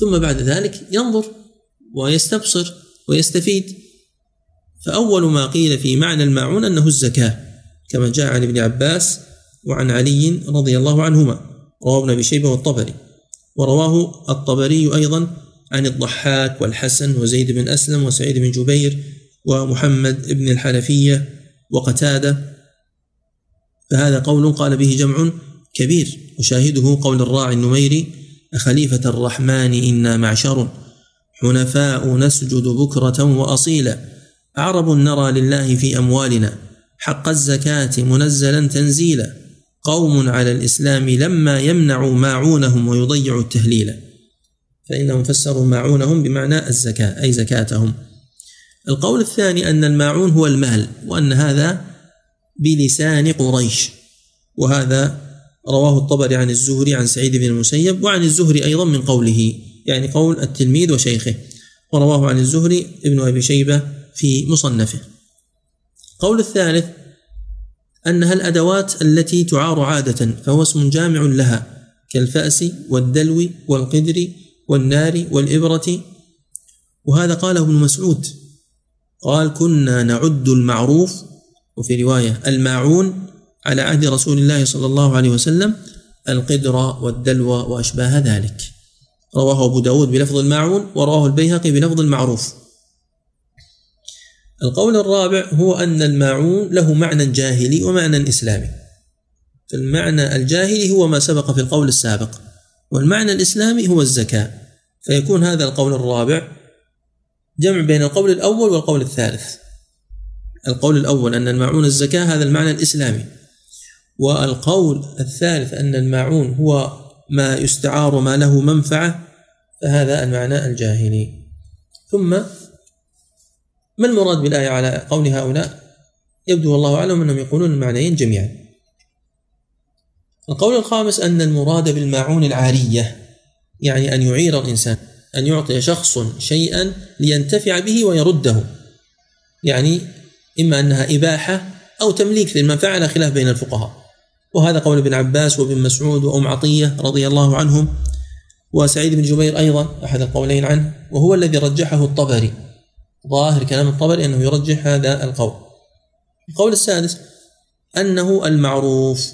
ثم بعد ذلك ينظر ويستبصر ويستفيد. فأول ما قيل في معنى الماعون أنه الزكاة كما جاء عن ابن عباس وعن علي رضي الله عنهما رواه ابن أبي شيبة والطبري ورواه الطبري أيضا عن الضحاك والحسن وزيد بن أسلم وسعيد بن جبير ومحمد بن الحنفية وقتادة فهذا قول قال به جمع كبير. وشاهده قول الراعي النميري خليفة الرحمن إنا معشر حنفاء نسجد بكرة وأصيلا عرب نرى لله في أموالنا حق الزكاة منزلا تنزيلا قوم على الإسلام لما يمنعوا ماعونهم ويضيعوا التهليل. فإنهم فسروا ماعونهم بمعنى الزكاة أي زكاتهم. القول الثاني أن الماعون هو المال وأن هذا بلسان قريش. وهذا رواه الطبري عن الزهري عن سعيد بن المسيب وعن الزهري أيضا من قوله يعني قول التلميذ وشيخه. ورواه عن الزهري ابن أبي شيبة في مصنفه. قول الثالث أنها الأدوات التي تعار عادة فهو اسم جامع لها كالفأس والدلو والقدر والنار والإبرة. وهذا قاله ابن مسعود. قال كنا نعد المعروف وفي رواية الماعون على عهد رسول الله صلى الله عليه وسلم القدر والدلو وأشباه ذلك. رواه أبو داود بلفظ الماعون ورواه البيهقي بلفظ المعروف القول الرابع هو أن الماعون له معنى جاهلي ومعنى إسلامي. فالمعنى الجاهلي هو ما سبق في القول السابق والمعنى الإسلامي هو الزكاة. فيكون هذا القول الرابع جمع بين القول الأول والقول الثالث. القول الأول أن الماعون الزكاة هذا المعنى الإسلامي والقول الثالث أن الماعون هو ما يستعار ما له منفعة فهذا المعنى الجاهلي. ثم ما المراد بالآية على قول هؤلاء؟ يبدو والله أعلم أنهم يقولون المعنيين جميعا. القول الخامس أن المراد بالماعون العارية يعني أن يعير الإنسان أن يعطي شخص شيئا لينتفع به ويرده يعني إما أنها إباحة أو تمليك للمنفعة على خلاف بين الفقهاء. وهذا قول ابن عباس وابن مسعود وأم عطية رضي الله عنهم وسعيد بن جبير أيضا أحد القولين عنه وهو الذي رجحه الطبري. ظاهر كلام الطبري أنه يرجح هذا القول. القول السادس أنه المعروف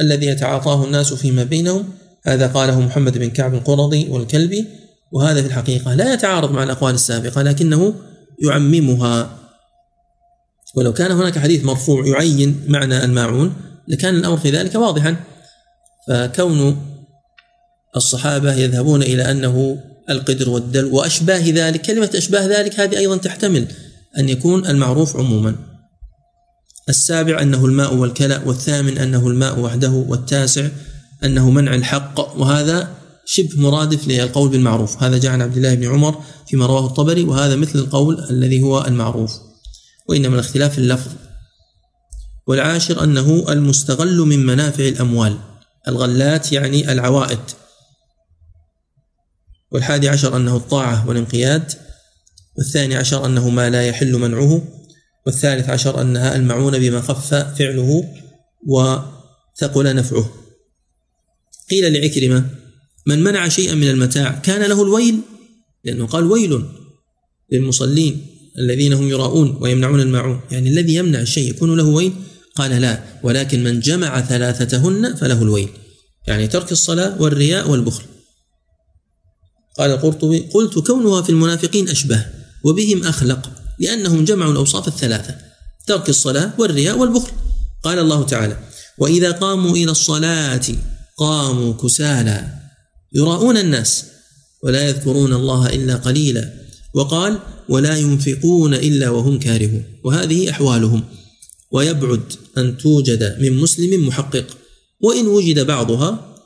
الذي يتعاطاه الناس فيما بينهم. هذا قاله محمد بن كعب القرظي والكلبي وهذا في الحقيقة لا يتعارض مع الأقوال السابقة لكنه يعممها. ولو كان هناك حديث مرفوع يعين معنى الماعون لكان الأمر في ذلك واضحا. فكون الصحابة يذهبون إلى أنه القدر والدل وأشباه ذلك كلمة أشباه ذلك هذه أيضا تحتمل أن يكون المعروف عموما. السابع أنه الماء والكلى والثامن أنه الماء وحده والتاسع أنه منع الحق وهذا شبه مرادف للقول بالمعروف. هذا جاء عن عبد الله بن عمر فيما رواه الطبري وهذا مثل القول الذي هو المعروف. وإنما الاختلاف اللفظ. والعاشر أنه المستغل من منافع الأموال. الغلات يعني العوائد. والحادي عشر أنه الطاعة والانقياد. والثاني عشر أنه ما لا يحل منعه. والثالث عشر أنها المعونة بما خف فعله وثقل نفعه. قيل لعكرمة من منع شيئا من المتاع كان له الويل. لأنه قال ويل للمصلين. الذين هم يراؤون ويمنعون الماعون. يعني الذي يمنع الشيء يكون له ويل؟ قال لا. ولكن من جمع ثلاثتهن فله الويل. يعني ترك الصلاة والرياء والبخل. قال القرطبي قلت كونها في المنافقين أشبه وبهم أخلق لأنهم جمعوا الأوصاف الثلاثة ترك الصلاة والرياء والبخل. قال الله تعالى وإذا قاموا إلى الصلاة قاموا كسالى. يراؤون الناس. ولا يذكرون الله إلا قليلا. وقال ولا ينفقون إلا وهم كارهون. وهذه أحوالهم. ويبعد أن توجد من مسلم محقق. وإن وجد بعضها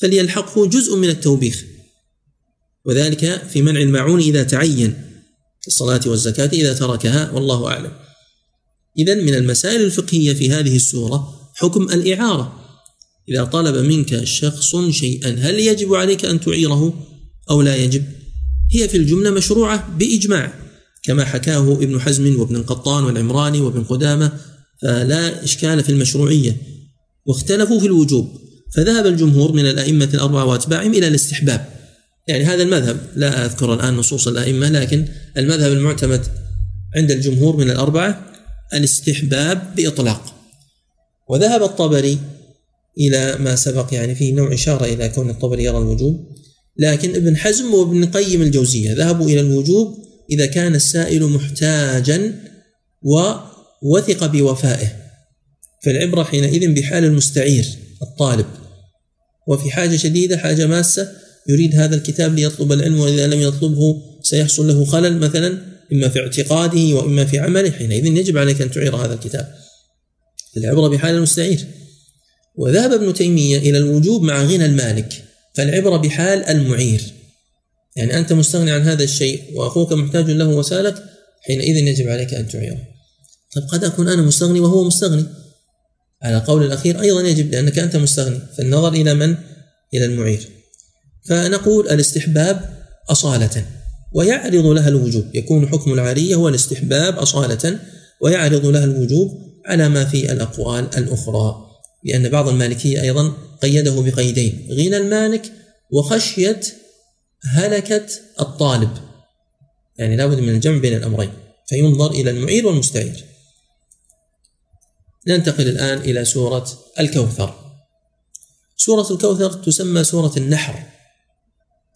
فليلحقه جزء من التوبيخ. وذلك في منع الماعون إذا تعين. الصلاة والزكاة إذا تركها والله أعلم. إذا من المسائل الفقهية في هذه السورة حكم الإعارة. إذا طلب منك شخص شيئا هل يجب عليك أن تعيره أو لا يجب؟ هي في الجملة مشروعة بإجماع. كما حكاه ابن حزم وابن القطان والعمراني وابن قدامة فلا إشكال في المشروعية. واختلفوا في الوجوب فذهب الجمهور من الأئمة الأربعة وأتباعهم إلى الاستحباب. يعني هذا المذهب لا أذكر الآن نصوص الأئمة لكن المذهب المعتمد عند الجمهور من الأربعة الاستحباب بإطلاق. وذهب الطبري إلى ما سبق يعني فيه نوع إشارة إلى كون الطبري يرى الوجوب لكن ابن حزم وابن قيم الجوزية ذهبوا إلى الوجوب إذا كان السائل محتاجا ووثق بوفائه. فالعبرة حينئذ بحال المستعير الطالب. وفي حاجة شديدة حاجة ماسة يريد هذا الكتاب ليطلب العلم وإذا لم يطلبه سيحصل له خلل مثلا إما في اعتقاده وإما في عمله. حينئذ يجب عليك أن تعير هذا الكتاب. العبرة بحال المستعير. وذهب ابن تيمية إلى الوجوب مع غنى المالك فالعبرة بحال المعير. يعني أنت مستغني عن هذا الشيء وأخوك محتاج له وسالك حينئذ يجب عليك أن تعيره طيب قد أكون أنا مستغني وهو مستغني. على قول الأخير أيضا يجب لأنك أنت مستغني فالنظر إلى من؟ إلى المعير. فنقول الاستحباب أصالة ويعرض لها الوجوب. يكون حكم العارية هو الاستحباب أصالة ويعرض لها الوجوب على ما في الأقوال الأخرى. لأن بعض المالكية أيضا قيده بقيدين غنى المالك وخشية هلكة الطالب. يعني لابد من الجمع بين الأمرين فينظر إلى المعير والمستعير. ننتقل الآن إلى سورة الكوثر. سورة الكوثر تسمى سورة النحر.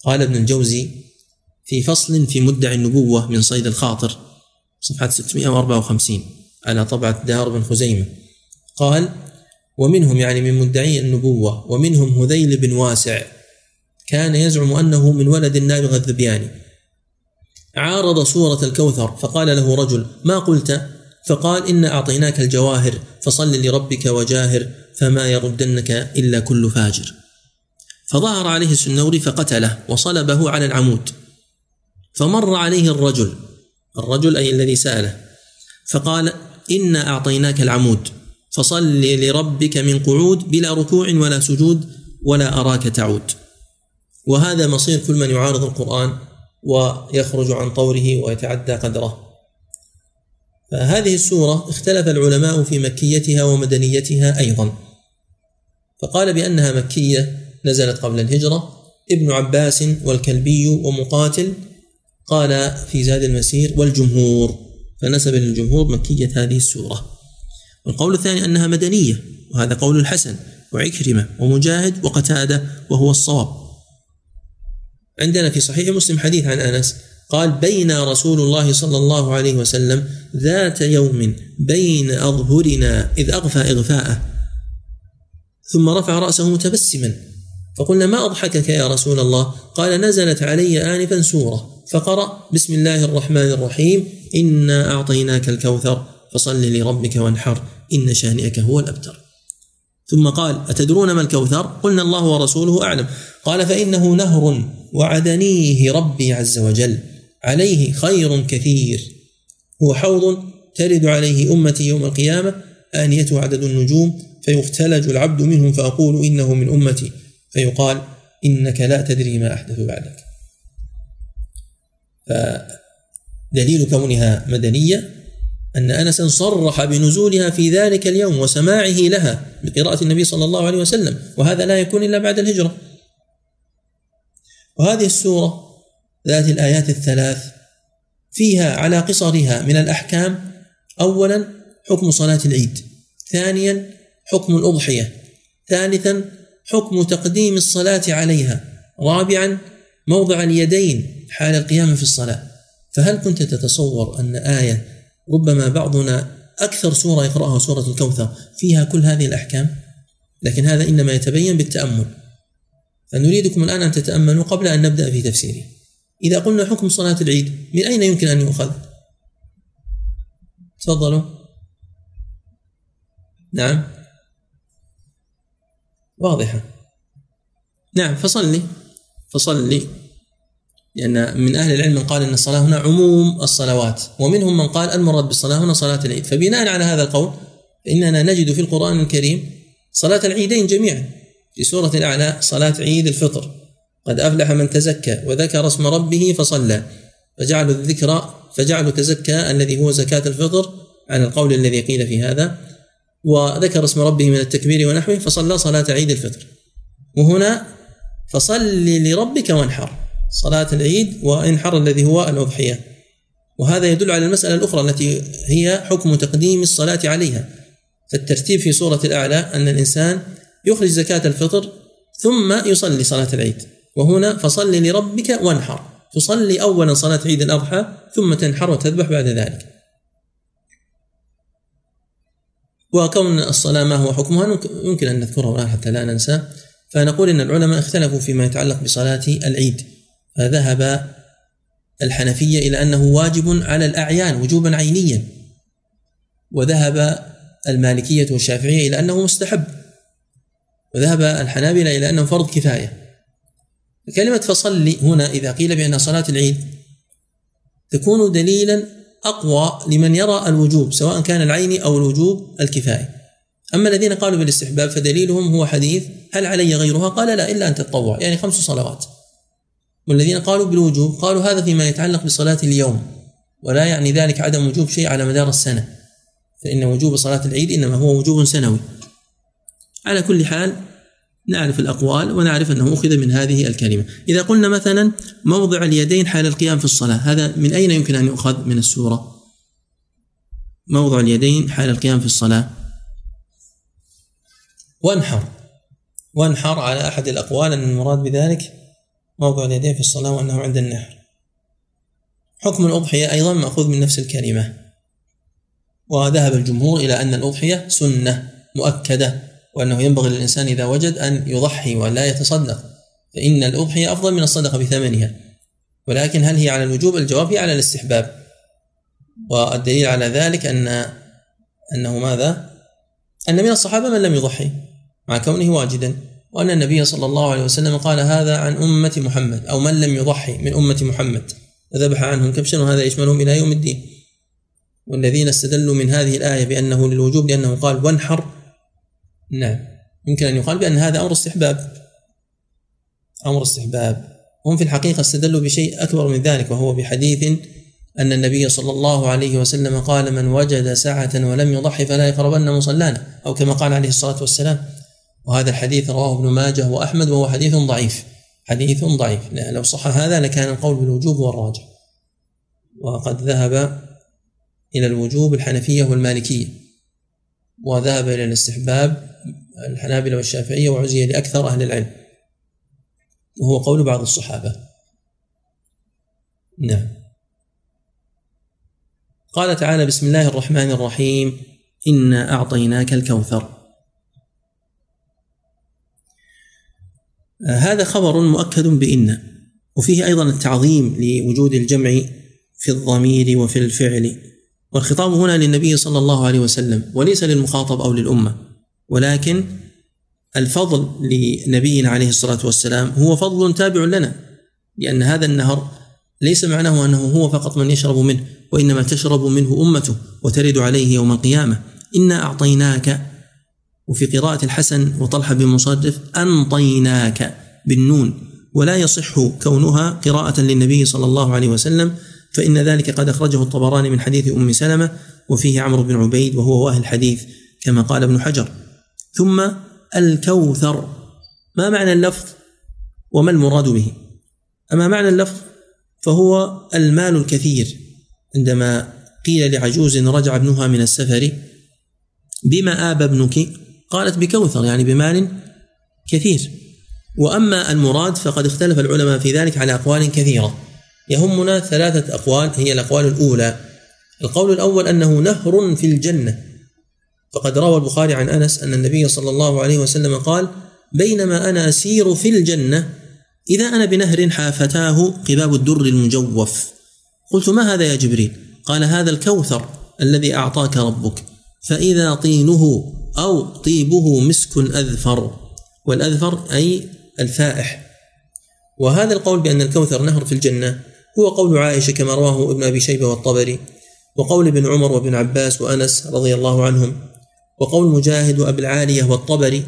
قال ابن الجوزي في فصل في مدعي النبوة من صيد الخاطر. صفحة 654 على طبعة دار بن خزيمة. قال ومنهم يعني من مدعي النبوة ومنهم هذيل بن واسع. كان يزعم أنه من ولد النابغة الذبياني عارض سورة الكوثر فقال له رجل ما قلت؟ فقال إن أعطيناك الجواهر فصل لربك وجاهر فما يردنك إلا كل فاجر. فظهر عليه السنوري فقتله وصلبه على العمود. فمر عليه الرجل الرجل أي الذي سأله فقال إنا أعطيناك العمود فصل لربك من قعود بلا ركوع ولا سجود ولا أراك تعود. وهذا مصير كل من يعارض القرآن ويخرج عن طوره ويتعدى قدره. فهذه السورة اختلف العلماء في مكيتها ومدنيتها أيضا. فقال بأنها مكية نزلت قبل الهجرة. ابن عباس والكلبي ومقاتل قال في زاد المسير والجمهور فنسب للجمهور مكية هذه السورة. والقول الثاني أنها مدنية وهذا قول الحسن وعكرمة ومجاهد وقتادة وهو الصواب. عندنا في صحيح مسلم حديث عن أنس قال بين رسول الله صلى الله عليه وسلم ذات يوم بين أظهرنا إذ أغفى إغفاءه ثم رفع رأسه متبسما فقلنا ما أضحكك يا رسول الله؟ قال نزلت علي آنفا سورة فقرأ بسم الله الرحمن الرحيم إنا أعطيناك الكوثر فصل لربك وانحر إن شانئك هو الأبتر. ثم قال أتدرون ما الكوثر؟ قلنا الله ورسوله أعلم. قال فإنه نهر وعدنيه ربي عز وجل. عليه خير كثير. هو حوض ترد عليه أمتي يوم القيامة آنيته عدد النجوم فيختلج العبد منهم فأقول إنه من أمتي. فيقال إنك لا تدري ما أحدث بعدك. فدليل كونها مدنية أن أنسا صرح بنزولها في ذلك اليوم وسماعه لها بقراءة النبي صلى الله عليه وسلم وهذا لا يكون إلا بعد الهجرة. وهذه السورة ذات الآيات الثلاث فيها على قصرها من الأحكام أولا حكم صلاة العيد ثانيا حكم الأضحية ثالثا حكم تقديم الصلاة عليها رابعا موضع اليدين حال القيام في الصلاة. فهل كنت تتصور أن آية ربما بعضنا أكثر سورة يقرأها سورة الكوثر فيها كل هذه الأحكام لكن هذا إنما يتبين بالتأمل. فنريدكم الآن أن تتأملوا قبل أن نبدأ في تفسيره إذا قلنا حكم صلاة العيد من أين يمكن أن يؤخذ؟ تفضلوا. نعم. واضحة. نعم فصلي. فصلي. لأن من أهل العلم من قال أن الصلاة هنا عموم الصلوات ومنهم من قال المراد بالصلاة هنا صلاة العيد. فبناء على هذا القول فإننا نجد في القرآن الكريم صلاة العيدين جميعا. في سورة الأعلى صلاة عيد الفطر. قد أفلح من تزكى وذكر اسم ربه فصلى. فجعلوا الذكر فجعلوا تزكى الذي هو زكاة الفطر على القول الذي قيل في هذا. وذكر اسم ربه من التكبير ونحوه فصلى صلاة عيد الفطر. وهنا فصل لربك وانحر. صلاة العيد وانحر الذي هو الأضحية. وهذا يدل على المسألة الأخرى التي هي حكم تقديم الصلاة عليها. فالترتيب في سورة الأعلى أن الإنسان يخرج زكاة الفطر ثم يصلي صلاة العيد. وهنا فصل لربك وانحر. تصلي أولا صلاة عيد الأضحى ثم تنحر وتذبح بعد ذلك. وكون الصلاة ما هو حكمها يمكن أن نذكره الآن حتى لا ننسى. فنقول أن العلماء اختلفوا فيما يتعلق بصلاة العيد. فذهب الحنفية إلى أنه واجب على الأعيان وجوبا عينيا. وذهب المالكية والشافعية إلى أنه مستحب. وذهب الحنابلة إلى أنه فرض كفاية. كلمة فصلي هنا إذا قيل بأنها صلاة العيد تكون دليلا أقوى لمن يرى الوجوب سواء كان العيني أو الوجوب الكفاية أما الذين قالوا بالاستحباب فدليلهم هو حديث هل علي غيرها؟ قال لا إلا أن تتطوع يعني خمس صلوات. والذين قالوا بالوجوب قالوا هذا فيما يتعلق بصلاة اليوم ولا يعني ذلك عدم وجوب شيء على مدار السنة فإن وجوب صلاة العيد إنما هو وجوب سنوي. على كل حال نعرف الأقوال ونعرف أنه أخذ من هذه الكلمة. إذا قلنا مثلا موضع اليدين حال القيام في الصلاة هذا من أين يمكن أن يؤخذ؟ من السورة. موضع اليدين حال القيام في الصلاة. وانحر. وانحر على أحد الأقوال أن المراد بذلك موضع اليدين في الصلاة وأنه عند النحر حكم الأضحية أيضا مأخوذ من نفس الكلمة. وذهب الجمهور إلى أن الأضحية سنة مؤكدة وأنه ينبغي للإنسان إذا وجد أن يضحي ولا يتصدق فإن الأضحية أفضل من الصدقة بثمنها. ولكن هل هي على الوجوب؟ الجواب هي على الاستحباب. والدليل على ذلك أن أنه ماذا؟ أن من الصحابة من لم يضحي مع كونه واجدا. وأن النبي صلى الله عليه وسلم قال هذا عن أمة محمد أو من لم يضحي من أمة محمد. وذبح عنهم كبشا وهذا يشملهم إلى يوم الدين. والذين استدلوا من هذه الآية بأنه للوجوب لأنه قال وانحر. نعم. يمكن أن يقال بأن هذا أمر استحباب. أمر استحباب. هم في الحقيقة استدلوا بشيء أكبر من ذلك وهو بحديث أن النبي صلى الله عليه وسلم قال من وجد سعة ولم يضحي فلا يقربن مصلانا أو كما قال عليه الصلاة والسلام. وهذا الحديث رواه ابن ماجه وأحمد وهو حديث ضعيف. حديث ضعيف. لو صح هذا لكان القول بالوجوب هو الراجح وقد ذهب إلى الوجوب الحنفية والمالكية. وذهب إلى الاستحباب الحنابلة والشافعية وعزي لأكثر أهل العلم. وهو قول بعض الصحابة. نعم. قال تعالى بسم الله الرحمن الرحيم. إنا أعطيناك الكوثر. هذا خبر مؤكد بإن وفيه أيضا التعظيم لوجود الجمع في الضمير وفي الفعل والخطاب هنا للنبي صلى الله عليه وسلم وليس للمخاطب أو للأمة ولكن الفضل لنبينا عليه الصلاة والسلام هو فضل تابع لنا لأن هذا النهر ليس معناه أنه هو فقط من يشرب منه وإنما تشرب منه أمته وترد عليه يوم القيامة. إنا أعطيناك وفي قراءة الحسن وطلحة بن مصرف أنطيناك بالنون ولا يصح كونها قراءة للنبي صلى الله عليه وسلم فإن ذلك قد أخرجه الطبراني من حديث أم سلمة وفيه عمرو بن عبيد وهو وأهل الحديث كما قال ابن حجر. ثم الكوثر. ما معنى اللفظ وما المراد به؟ أما معنى اللفظ فهو المال الكثير. عندما قيل لعجوز رجع ابنها من السفر بما آب ابنك؟ قالت بكوثر يعني بمال كثير. وأما المراد فقد اختلف العلماء في ذلك على أقوال كثيرة. يهمنا ثلاثة أقوال هي الأقوال الأولى. القول الأول أنه نهر في الجنة. فقد روى البخاري عن أنس أن النبي صلى الله عليه وسلم قال بينما أنا أسير في الجنة إذا أنا بنهر حافتاه قباب الدر المجوف. قلت ما هذا يا جبريل؟ قال هذا الكوثر الذي أعطاك ربك فإذا طينه أو طيبه مسك أذفر والأذفر أي الفائح. وهذا القول بأن الكوثر نهر في الجنة هو قول عائشة كما رواه ابن أبي شيبة والطبري وقول ابن عمر وابن عباس وأنس رضي الله عنهم وقول مجاهد وأبي العالية والطبري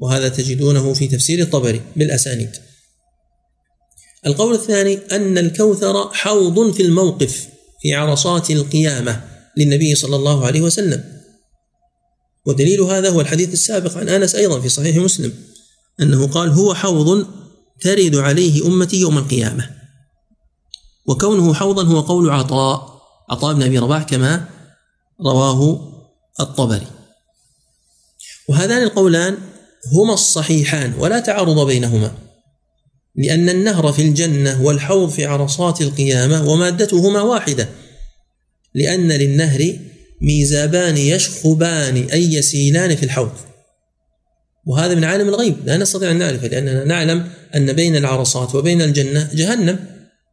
وهذا تجدونه في تفسير الطبري بالأسانيد. القول الثاني أن الكوثر حوض في الموقف في عرصات القيامة للنبي صلى الله عليه وسلم. ودليل هذا هو الحديث السابق عن أنس أيضا في صحيح مسلم أنه قال هو حوض ترد عليه أمتي يوم القيامة وكونه حوضا هو قول عطاء عطاء بن أبي رباح كما رواه الطبري. وهذان القولان هما الصحيحان ولا تعارض بينهما لأن النهر في الجنة والحوض في عرصات القيامة ومادتهما واحدة لأن للنهر ميزابان يشخبان أي يسيلان في الحوض. وهذا من عالم الغيب لا نستطيع أن نعرفه لأننا نعلم أن بين العرصات وبين الجنة جهنم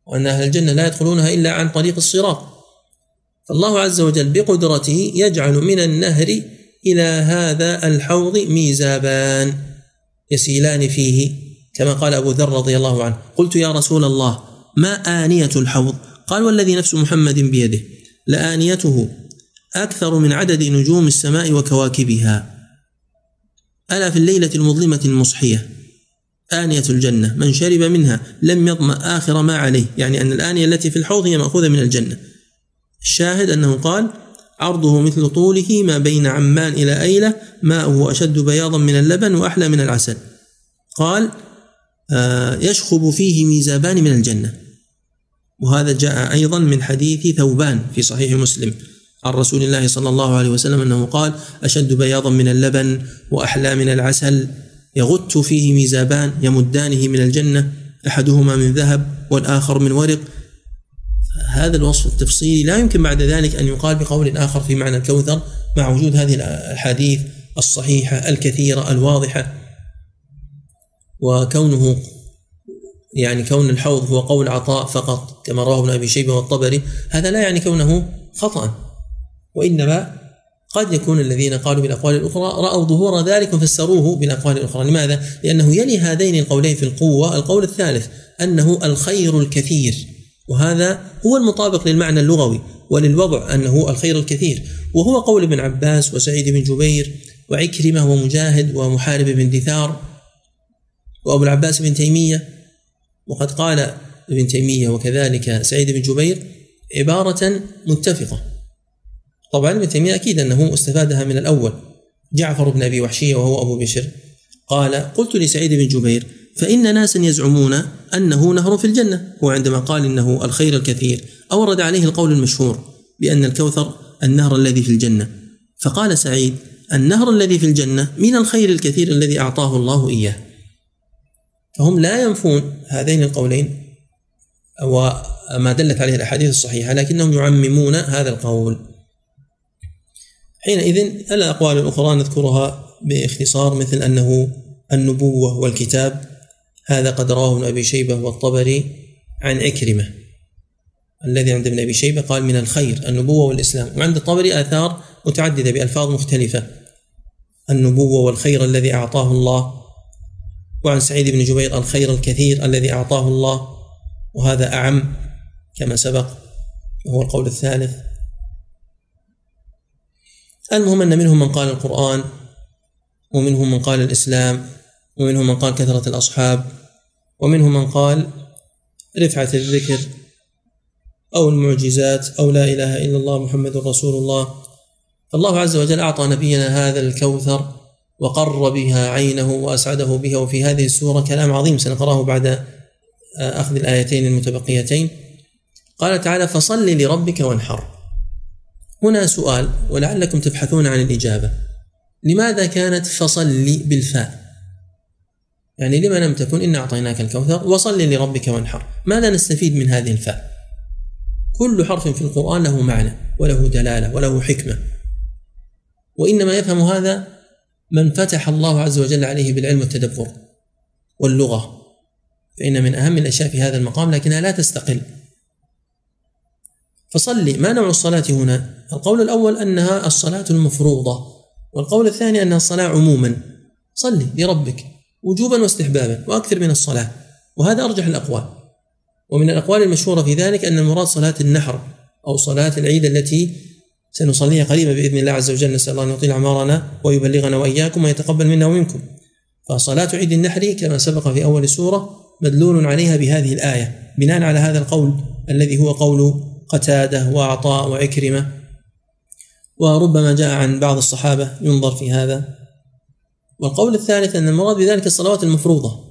وأن أهل الجنة لا يدخلونها إلا عن طريق الصراط. فالله عز وجل بقدرته يجعل من النهر إلى هذا الحوض ميزابان يسيلان فيه كما قال أبو ذر رضي الله عنه. قلت يا رسول الله ما آنية الحوض؟ قال والذي نفس محمد بيده. لآنيته أكثر من عدد نجوم السماء وكواكبها. ألا في الليلة المظلمة المصحية. آنية الجنة من شرب منها لم يظمأ آخر ما عليه يعني أن الآنية التي في الحوض هي مأخوذة من الجنة. الشاهد أنه قال عرضه مثل طوله ما بين عمان إلى أيلة ماؤه أشد بياضا من اللبن وأحلى من العسل. قال آه يشخب فيه ميزابان من الجنة. وهذا جاء أيضا من حديث ثوبان في صحيح مسلم. عن رسول الله صلى الله عليه وسلم أنه قال: أشد بياضا من اللبن وأحلى من العسل يغت فيه ميزابان يمدانه من الجنة أحدهما من ذهب والآخر من ورق. هذا الوصف التفصيلي لا يمكن بعد ذلك أن يقال بقول آخر في معنى الكوثر مع وجود هذه الأحاديث الصحيحة الكثيرة الواضحة. وكونه يعني كون الحوض هو قول عطاء فقط كما رواه ابن أبي شيبة والطبري هذا لا يعني كونه خطأ. وإنما قد يكون الذين قالوا بالأقوال الأخرى رأوا ظهور ذلك وفسروه بالأقوال الأخرى، لماذا؟ لأنه يلي هذين القولين في القوة. القول الثالث أنه الخير الكثير وهذا هو المطابق للمعنى اللغوي وللوضع أنه الخير الكثير. وهو قول ابن عباس وسعيد بن جبير وعكرمة ومجاهد ومحارب بن دثار وأبو العباس بن تيمية. وقد قال ابن تيمية وكذلك سعيد بن جبير عبارة متفقة. طبعا ابن تيمية أكيد أنه استفادها من الأول. جعفر بن أبي وحشية وهو أبو بشر قال قلت لسعيد بن جبير فإن ناسا يزعمون أنه نهر في الجنة. وعندما قال إنه الخير الكثير أورد عليه القول المشهور بأن الكوثر النهر الذي في الجنة. فقال سعيد النهر الذي في الجنة من الخير الكثير الذي أعطاه الله إياه. فهم لا ينفون هذين القولين وما دلت عليه الأحاديث الصحيحة لكنهم يعممون هذا القول. حينئذ الأقوال الأخرى نذكرها باختصار مثل أنه النبوة والكتاب هذا قد رواه ابن أبي شيبة والطبري عن عكرمه الذي عند ابن أبي شيبة قال من الخير النبوة والإسلام. وعند الطبري آثار متعددة بألفاظ مختلفة. النبوة والخير الذي أعطاه الله. وعن سعيد بن جبير الخير الكثير الذي أعطاه الله. وهذا أعم كما سبق وهو القول الثالث. المهم أن منهم من قال القرآن ومنهم من قال الإسلام ومنهم من قال كثرة الأصحاب ومنهم من قال رفعة الذكر أو المعجزات أو لا إله إلا الله محمد رسول الله. فالله عز وجل أعطى نبينا هذا الكوثر وقر بها عينه وأسعده بها وفي هذه السورة كلام عظيم سنقرأه بعد أخذ الآيتين المتبقيتين. قال تعالى فصل لربك وانحر. هنا سؤال ولعلكم تبحثون عن الإجابة. لماذا كانت فصل بالفاء؟ يعني لما لم تكن إن أعطيناك الكوثر وصل لربك وانحر. ماذا نستفيد من هذه الفاء؟ كل حرف في القرآن له معنى وله دلالة وله حكمة. وإنما يفهم هذا من فتح الله عز وجل عليه بالعلم والتدبر واللغة. فإن من أهم الأشياء في هذا المقام لكنها لا تستقل. فصلي ما نوع الصلاة هنا؟ القول الأول أنها الصلاة المفروضة والقول الثاني أنها الصلاة عموما. صلي لربك وجوبا واستحبابا وأكثر من الصلاة وهذا أرجح الأقوال. ومن الأقوال المشهورة في ذلك أن المراد صلاة النحر أو صلاة العيد التي سنصليها قريبا بإذن الله عز وجل نسأل الله أن يطيل أعمارنا ويبلغنا وإياكم ويتقبل منا ومنكم. فصلاة عيد النحر كما سبق في أول السوره مدلول عليها بهذه الآية بناء على هذا القول الذي هو قول قتادة وعطاء وعكرمة. وربما جاء عن بعض الصحابة ينظر في هذا. والقول الثالث أن المراد بذلك الصلوات المفروضة.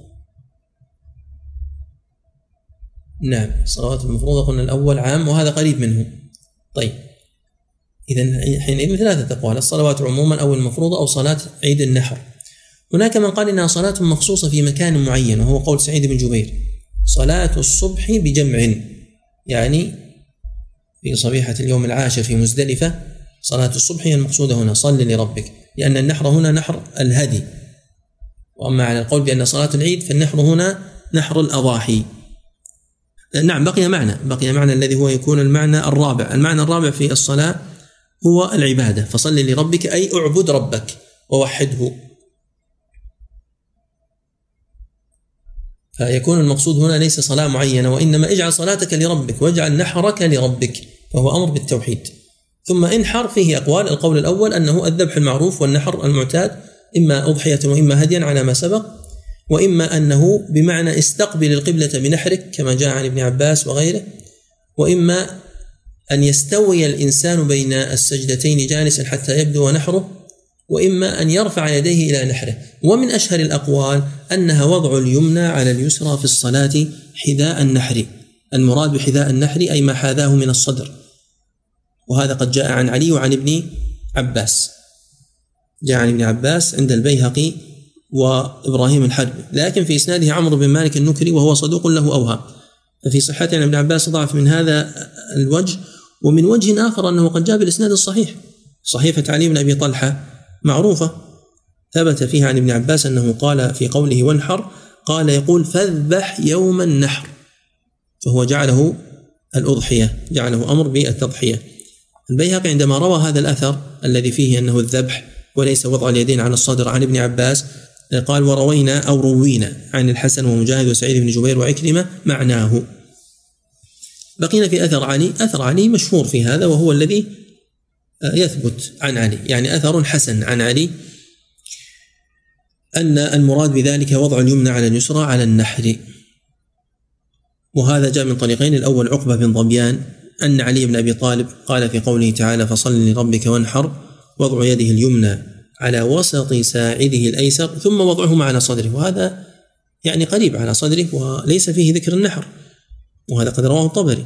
نعم الصلوات المفروضة قلنا الأول عام وهذا قريب منه. طيب إذا حينئذ ثلاثة أقوال الصلوات عموما أو المفروضة أو صلاة عيد النحر. هناك من قال إنها صلاة مخصوصة في مكان معين وهو قول سعيد بن جبير صلاة الصبح بجمع يعني في صبيحة اليوم العاشر في مزدلفة صلاة الصبح هي المقصودة هنا صل لربك لأن النحر هنا نحر الهدي. وأما على القول بأن صلاة العيد فالنحر هنا نحر الأضاحي. نعم بقي معنى بقي معنى الذي هو يكون المعنى الرابع. المعنى الرابع في الصلاة هو العبادة فصل لربك أي اعبد ربك ووحده. فيكون المقصود هنا ليس صلاة معينة وإنما اجعل صلاتك لربك واجعل نحرك لربك فهو أمر بالتوحيد. ثم انحر فيه أقوال القول الأول أنه الذبح المعروف والنحر المعتاد إما أضحية وإما هديا على ما سبق وإما أنه بمعنى استقبل القبلة بنحرك كما جاء عن ابن عباس وغيره وإما أن يستوي الإنسان بين السجدتين جالسا حتى يبدو نحره وإما أن يرفع يديه إلى نحره. ومن أشهر الأقوال أنها وضع اليمنى على اليسرى في الصلاة حذاء النحر. المراد بحذاء النحر أي ما حاذاه من الصدر. وهذا قد جاء عن علي وعن ابن عباس. جاء عن ابن عباس عند البيهقي وإبراهيم الحربي لكن في إسناده عمرو بن مالك النكري وهو صدوق له أوهام. ففي صحته عن ابن عباس ضعف من هذا الوجه. ومن وجه آخر أنه قد جاء بالإسناد الصحيح. صحيفه علي بن أبي طلحة معروفة ثبت فيها عن ابن عباس أنه قال في قوله وانحر قال يقول فاذبح يوم النحر فهو جعله الأضحية جعله أمر بالتضحية. البيهقي عندما روى هذا الأثر الذي فيه أنه الذبح وليس وضع اليدين على الصدر عن ابن عباس قال وروينا أو روينا عن الحسن ومجاهد وسعيد بن جبير وعكرمة معناه. بقينا في أثر علي أثر علي مشهور في هذا وهو الذي يثبت عن علي. يعني أثر حسن عن علي أن المراد بذلك وضع اليمنى على اليسرى على النحر. وهذا جاء من طريقين الأول عقبة بن ظبيان أن علي بن أبي طالب قال في قوله تعالى فصل لربك وانحر وضع يده اليمنى على وسط ساعده الأيسر ثم وضعهما على صدره. وهذا يعني قريب على صدره وليس فيه ذكر النحر وهذا قد رواه الطبري.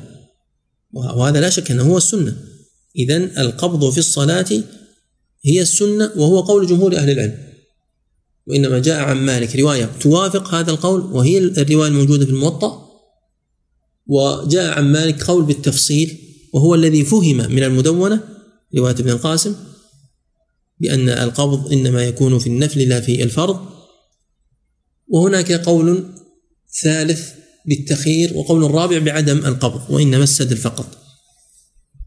وهذا لا شك أنه هو السنة. إذا القبض في الصلاة هي السنة وهو قول جمهور أهل العلم. وإنما جاء عن مالك رواية توافق هذا القول وهي الرواية الموجودة في الموطأ. وجاء عن مالك قول بالتفصيل وهو الذي فهم من المدونة رواية ابن القاسم بأن القبض إنما يكون في النفل لا في الفرض. وهناك قول ثالث بالتخيير وقول رابع بعدم القبض وإنما السدل فقط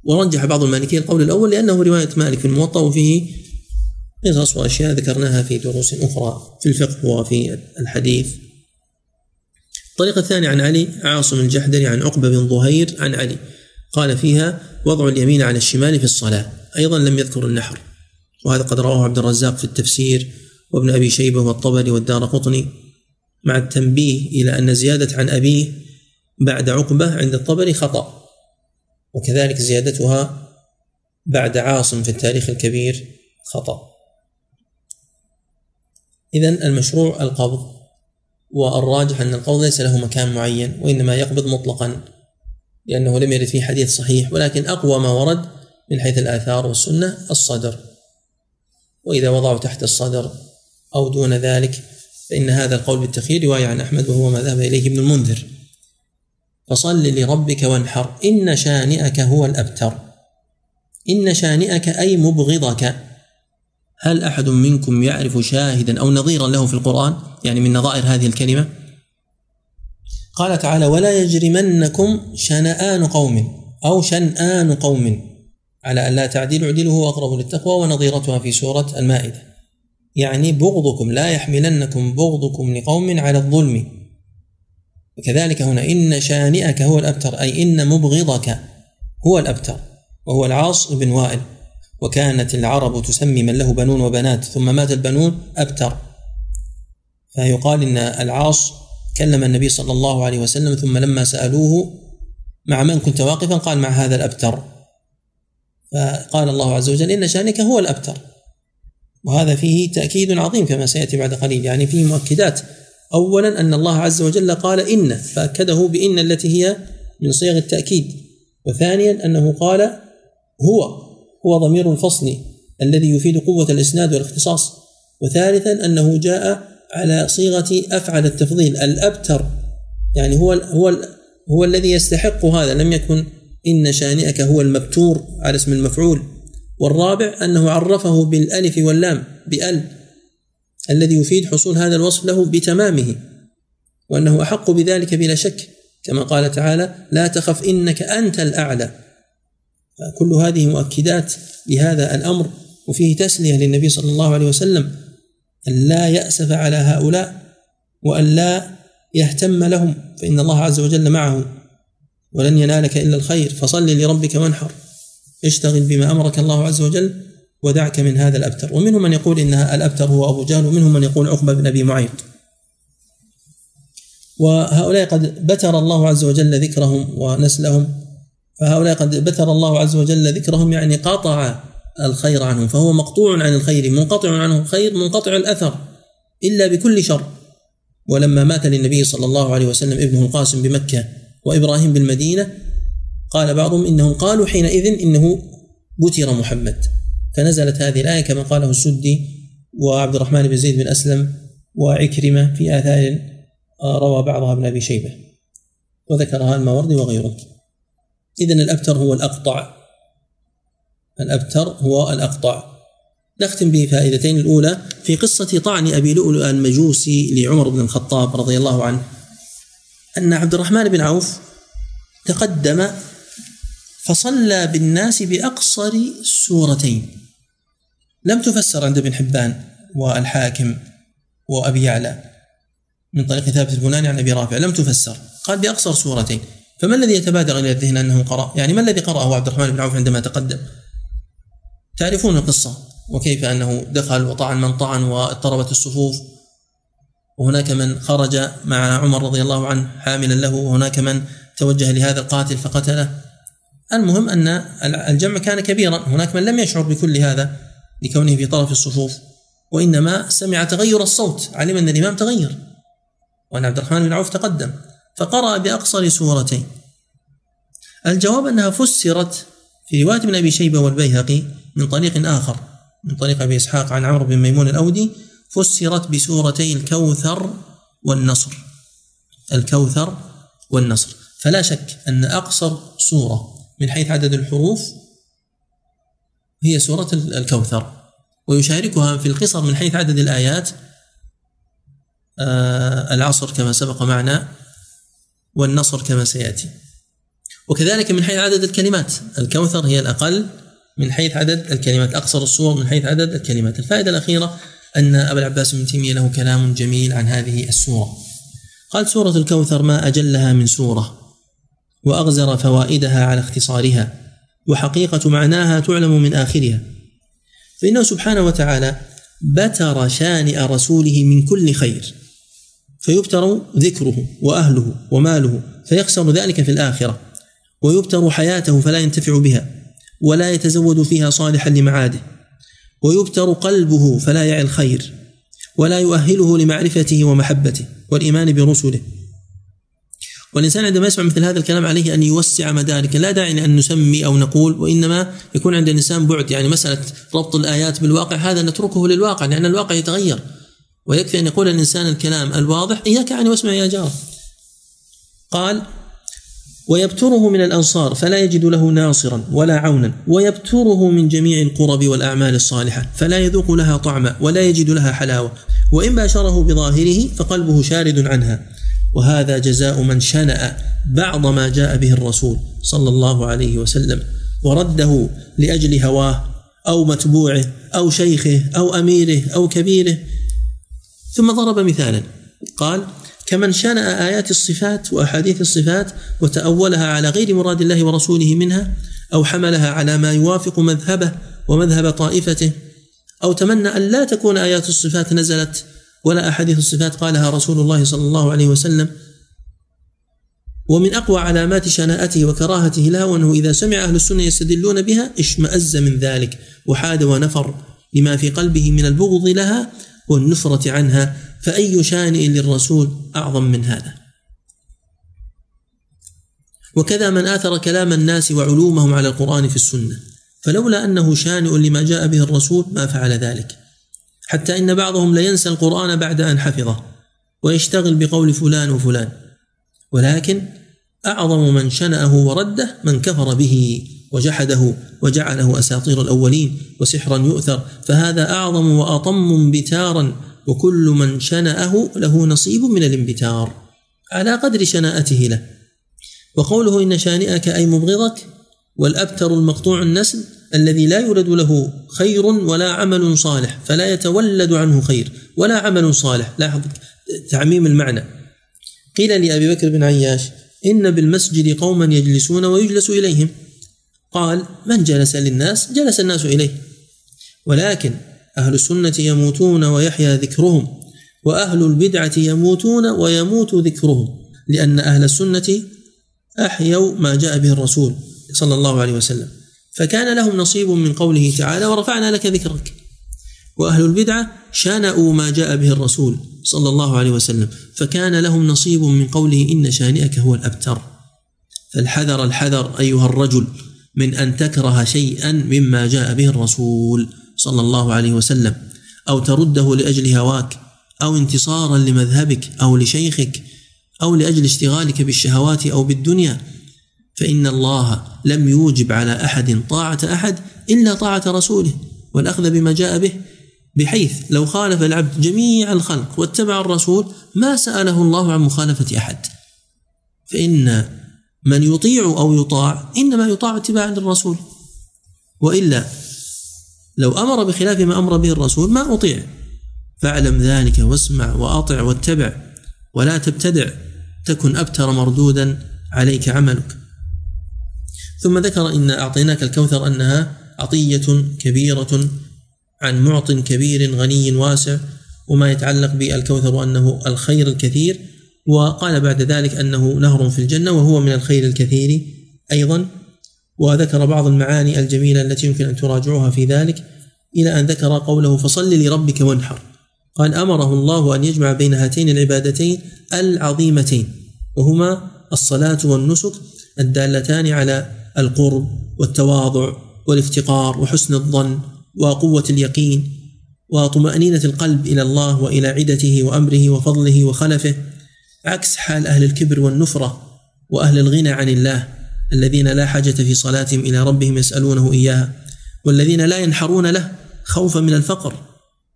ورجح بعض المالكية القول الأول لأنه رواية مالك في الموطأ وفيه قصص وأشياء ذكرناها في دروس أخرى في الفقه وفي الحديث. الطريقة الثانية عن علي عاصم الجحدري عن عقبة بن ظهير عن علي قال فيها وضع اليمين على الشمال في الصلاة أيضا لم يذكر النحر وهذا قد رواه عبد الرزاق في التفسير وابن أبي شيبة والطبري والدار قطني. مع التنبيه إلى أن زيادة عن أبيه بعد عقبة عند الطبري خطأ. وكذلك زيادتها بعد عاصم في التاريخ الكبير خطأ. إذا المشروع القبض والراجح أن القول ليس له مكان معين وإنما يقبض مطلقا لأنه لم يرد فيه حديث صحيح ولكن أقوى ما ورد من حيث الآثار والسنة الصدر. وإذا وضعوا تحت الصدر أو دون ذلك فإن هذا القول بالتخيير رواية عن أحمد وهو ما ذهب إليه ابن المنذر. فصل لربك وانحر. إن شانئك هو الأبتر. إن شانئك أي مبغضك. هل أحد منكم يعرف شاهدا أو نظيرا له في القرآن؟ يعني من نظائر هذه الكلمة. قال تعالى ولا يجرمنكم شنآن قوم أو شنآن قوم على أن لا تعدلوا اعدلوا هو أقرب للتقوى ونظيرتها في سورة المائدة. يعني بغضكم لا يحملنكم بغضكم لقوم على الظلم. وكذلك هنا إن شانئك هو الأبتر أي إن مبغضك هو الأبتر وهو العاص بن وائل. وكانت العرب تسمي من له بنون وبنات ثم مات البنون أبتر. فيقال إن العاص كلم النبي صلى الله عليه وسلم ثم لما سألوه مع من كنت واقفا قال مع هذا الأبتر. فقال الله عز وجل إن شانك هو الأبتر. وهذا فيه تأكيد عظيم كما سيأتي بعد قليل يعني فيه مؤكدات أولا أن الله عز وجل قال إن فأكده بإن التي هي من صيغ التأكيد. وثانيا أنه قال هو هو ضمير الفصل الذي يفيد قوة الإسناد والاختصاص. وثالثا أنه جاء على صيغة أفعل التفضيل الأبتر يعني هو هو هو الذي يستحق هذا لم يكن إن شانئك هو المبتور على اسم المفعول. والرابع أنه عرفه بالألف واللام بأل الذي يفيد حصول هذا الوصف له بتمامه وأنه أحق بذلك بلا شك. كما قال تعالى لا تخف إنك أنت الأعلى. كل هذه مؤكدات لهذا الأمر وفيه تسلية للنبي صلى الله عليه وسلم أن لا يأسف على هؤلاء وأن لا يهتم لهم فإن الله عز وجل معه ولن ينالك إلا الخير فصل لربك وانحر. اشتغل بما أمرك الله عز وجل ودعك من هذا الأبتر. ومنهم من يقول ان الأبتر هو أبو جهل ومنهم من يقول عقبة بن أبي معيط. وهؤلاء قد بتر الله عز وجل ذكرهم ونسلهم. فهؤلاء قد بثر الله عز وجل ذكرهم يعني قطع الخير عنهم فهو مقطوع عن الخير منقطع عنه الخير منقطع الأثر إلا بكل شر. ولما مات للنبي صلى الله عليه وسلم ابنه القاسم بمكة وإبراهيم بالمدينة قال بعضهم إنهم قالوا حينئذ إنه بتر محمد. فنزلت هذه الآية كما قاله السدي وعبد الرحمن بن زيد بن أسلم وعكرمة في آثار روى بعضها ابن أبي شيبة وذكرها الماوردي وغيره. إذا الأبتر هو الأقطع. الأبتر هو الأقطع. نختم بفائدتين الأولى في قصة طعن أبي لؤلؤ المجوسي لعمر بن الخطاب رضي الله عنه. أن عبد الرحمن بن عوف تقدم فصلى بالناس بأقصر سورتين. لم تفسر عند ابن حبان والحاكم وأبي يعلى من طريق ثابت البناني عن أبي رافع لم تفسر. قال بأقصر سورتين. فما الذي يتبادر إلى الذهن أنه قرأ؟ يعني ما الذي قرأه عبد الرحمن بن عوف عندما تقدم؟ تعرفون القصة وكيف أنه دخل وطعن من طعن واضطربت الصفوف. وهناك من خرج مع عمر رضي الله عنه حاملا له وهناك من توجه لهذا القاتل فقتله. المهم أن الجمع كان كبيرا. هناك من لم يشعر بكل هذا. لكونه في طرف الصفوف وإنما سمع تغير الصوت علم أن الإمام تغير. وأن عبد الرحمن بن عوف تقدم فقرأ بأقصر سورتين. الجواب أنها فسرت في رواية ابن أبي شيبة والبيهقي من طريق آخر من طريق أبي إسحاق عن عمرو بن ميمون الأودي فسرت بسورتي الكوثر والنصر. الكوثر والنصر. فلا شك أن أقصر سورة من حيث عدد الحروف هي سورة الكوثر. ويشاركها في القصر من حيث عدد الآيات آه العصر كما سبق معنا والنصر كما سيأتي. وكذلك من حيث عدد الكلمات الكوثر هي الأقل من حيث عدد الكلمات أقصر الصور من حيث عدد الكلمات. الفائدة الأخيرة أن أبا العباس بن تيمية له كلام جميل عن هذه السورة. قال سورة الكوثر ما أجلها من سورة وأغزر فوائدها على اختصارها. وحقيقة معناها تعلم من آخرها. فإنه سبحانه وتعالى بتر شانئ رسوله من كل خير فيبتر ذكره وأهله وماله فيخسر ذلك في الآخرة ويبتر حياته فلا ينتفع بها ولا يتزود فيها صالحا لمعاده ويبتر قلبه فلا يعي الخير ولا يؤهله لمعرفته ومحبته والإيمان برسله. والإنسان عندما يسمع مثل هذا الكلام عليه أن يوسع مدارك لا داعي لأن نسمي أو نقول وإنما يكون عند الإنسان بعد يعني مسألة ربط الآيات بالواقع هذا نتركه للواقع لأن الواقع يتغير. ويكفي أن يقول الإنسان الكلام الواضح إياك أن واسمع يا جار. قال ويبتره من الأنصار فلا يجد له ناصرا ولا عونا. ويبتره من جميع القرب والأعمال الصالحة فلا يذوق لها طعما ولا يجد لها حلاوة. وإن باشره بظاهره فقلبه شارد عنها. وهذا جزاء من شنأ بعض ما جاء به الرسول صلى الله عليه وسلم ورده لأجل هواه أو متبوعه أو شيخه أو أميره أو كبيره. ثم ضرب مثالا. قال كمن شنأ آيات الصفات وأحاديث الصفات وتأولها على غير مراد الله ورسوله منها أو حملها على ما يوافق مذهبه ومذهب طائفته أو تمنى أن لا تكون آيات الصفات نزلت ولا أحاديث الصفات قالها رسول الله صلى الله عليه وسلم. ومن أقوى علامات شناءته وكراهته لها وأنه إذا سمع أهل السنة يستدلون بها اشمأز من ذلك وحاد ونفر لما في قلبه من البغض لها والنفرة عنها فأي شانئ للرسول أعظم من هذا؟ وكذا من آثر كلام الناس وعلومهم على القرآن في السنة فلولا أنه شانئ لما جاء به الرسول ما فعل ذلك. حتى إن بعضهم لينسى القرآن بعد أن حفظه ويشتغل بقول فلان وفلان. ولكن أعظم من شنأه ورده من كفر به وجحده وجعله أساطير الأولين وسحرا يؤثر. فهذا أعظم وأطم انبتارا وكل من شنأه له نصيب من الانبتار. على قدر شناءته له. وقوله إن شانئك أي مبغضك والأبتر المقطوع النسل الذي لا يولد له خير ولا عمل صالح فلا يتولد عنه خير ولا عمل صالح. لاحظ تعميم المعنى. قيل لأبي بكر بن عياش إن بالمسجد قوما يجلسون ويجلس إليهم. قال من جلس للناس؟ جلس الناس إليه. ولكن أهل السنة يموتون ويحيا ذكرهم وأهل البدعة يموتون ويموت ذكرهم لأن أهل السنة أحيوا ما جاء به الرسول صلى الله عليه وسلم. فكان لهم نصيب من قوله تعالى ورفعنا لك ذكرك. وأهل البدعه شانأوا ما جاء به الرسول صلى الله عليه وسلم فكان لهم نصيب من قوله إن شانئك هو الأبتر. فالحذر الحذر أيها الرجل من أن تكره شيئا مما جاء به الرسول صلى الله عليه وسلم أو ترده لأجل هواك أو انتصارا لمذهبك أو لشيخك أو لأجل اشتغالك بالشهوات أو بالدنيا. فإن الله لم يوجب على أحد طاعة أحد إلا طاعة رسوله والأخذ بما جاء به بحيث لو خالف العبد جميع الخلق واتبع الرسول ما سأله الله عن مخالفة أحد. فإن من يطيع أو يطاع إنما يطاع اتباعا للرسول. وإلا لو أمر بخلاف ما أمر به الرسول ما أطيع. فاعلم ذلك واسمع وأطع واتبع ولا تبتدع تكن أبتر مردودا عليك عملك. ثم ذكر إن أعطيناك الكوثر أنها عطية كبيرة عن معط كبير غني واسع وما يتعلق بالكوثر وانه الخير الكثير وقال بعد ذلك أنه نهر في الجنة وهو من الخير الكثير أيضا. وذكر بعض المعاني الجميلة التي يمكن أن تراجعوها في ذلك إلى أن ذكر قوله فصل لربك وانحر. قال أمره الله أن يجمع بين هاتين العبادتين العظيمتين وهما الصلاة والنسك الدالتان على القرب والتواضع والافتقار وحسن الظن وقوة اليقين وطمأنينة القلب إلى الله وإلى عدته وأمره وفضله وخلفه عكس حال أهل الكبر والنفرة وأهل الغنى عن الله الذين لا حاجة في صلاتهم إلى ربهم يسألونه إياها والذين لا ينحرون له خوفا من الفقر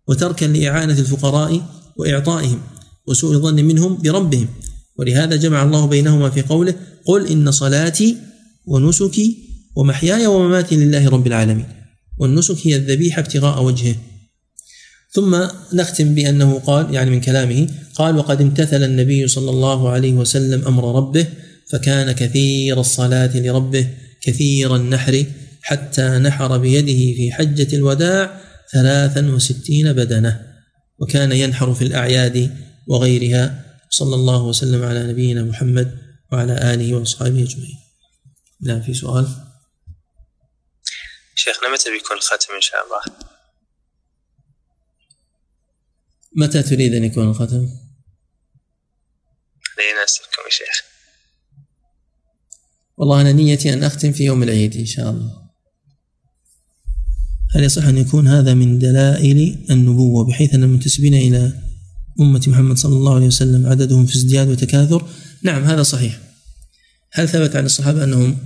وتركا لإعانة الفقراء وإعطائهم وسوء الظن منهم بربهم. ولهذا جمع الله بينهما في قوله قل إن صلاتي ونسكي ومحياي ومماتي لله رب العالمين. والنسك هي الذبيحة ابتغاء وجهه. ثم نختم بأنه قال يعني من كلامه قال وقد امتثل النبي صلى الله عليه وسلم أمر ربه فكان كثير الصلاة لربه كثير النحر حتى نحر بيده في حجة الوداع ثلاثا وستين بدنة. وكان ينحر في الأعياد وغيرها. صلى الله وسلم على نبينا محمد وعلى آله وأصحابه أجمعين. نعم في سؤال؟ شيخنا متى بيكون الختم إن شاء الله؟ متى تريد أن يكون الختم؟ ليناسبكم يا شيخ والله أنا نيتي أن أختم في يوم العيد إن شاء الله. هل يصح أن يكون هذا من دلائل النبوة بحيث أن المنتسبين إلى أمة محمد صلى الله عليه وسلم عددهم في ازدياد وتكاثر؟ نعم هذا صحيح. هل ثبت عن الصحابة أنهم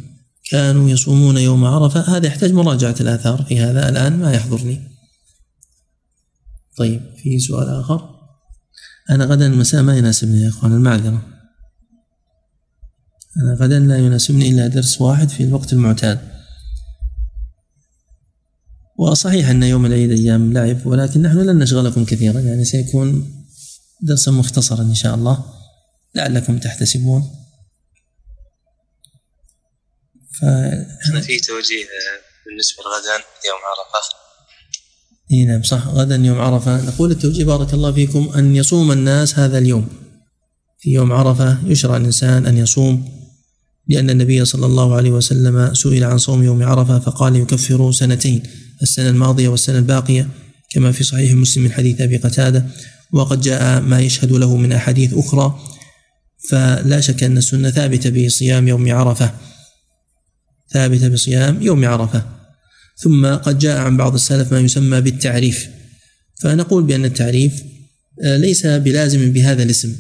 كانوا يصومون يوم عرفة؟ هذا يحتاج مراجعة الآثار في هذا الآن ما يحضرني. طيب في سؤال آخر؟ أنا غدا المساء ما يناسبني يا إخوان المعذرة. أنا غدا لا يناسبني إلا درس واحد في الوقت المعتاد. وصحيح أن يوم العيد أيام لعب ولكن نحن لن نشغلكم كثيرا يعني سيكون درسا مختصرا إن شاء الله لعلكم تحتسبون. ف إحنا في توجيه بالنسبة لغدا يوم عرفة؟ إي نعم صح. غدا يوم عرفة. نقول التوجيه بارك الله فيكم أن يصوم الناس هذا اليوم. في يوم عرفة يشرع الإنسان أن يصوم لأن النبي صلى الله عليه وسلم سئل عن صوم يوم عرفة فقال يكفر سنتين السنة الماضية والسنة الباقية كما في صحيح مسلم من حديث أبي قتادة. وقد جاء ما يشهد له من أحاديث أخرى فلا شك أن السنة ثابتة بصيام يوم عرفة. ثابته بصيام يوم عرفة. ثم قد جاء عن بعض السلف ما يسمى بالتعريف. فنقول بأن التعريف آه، ليس بلازم بهذا الاسم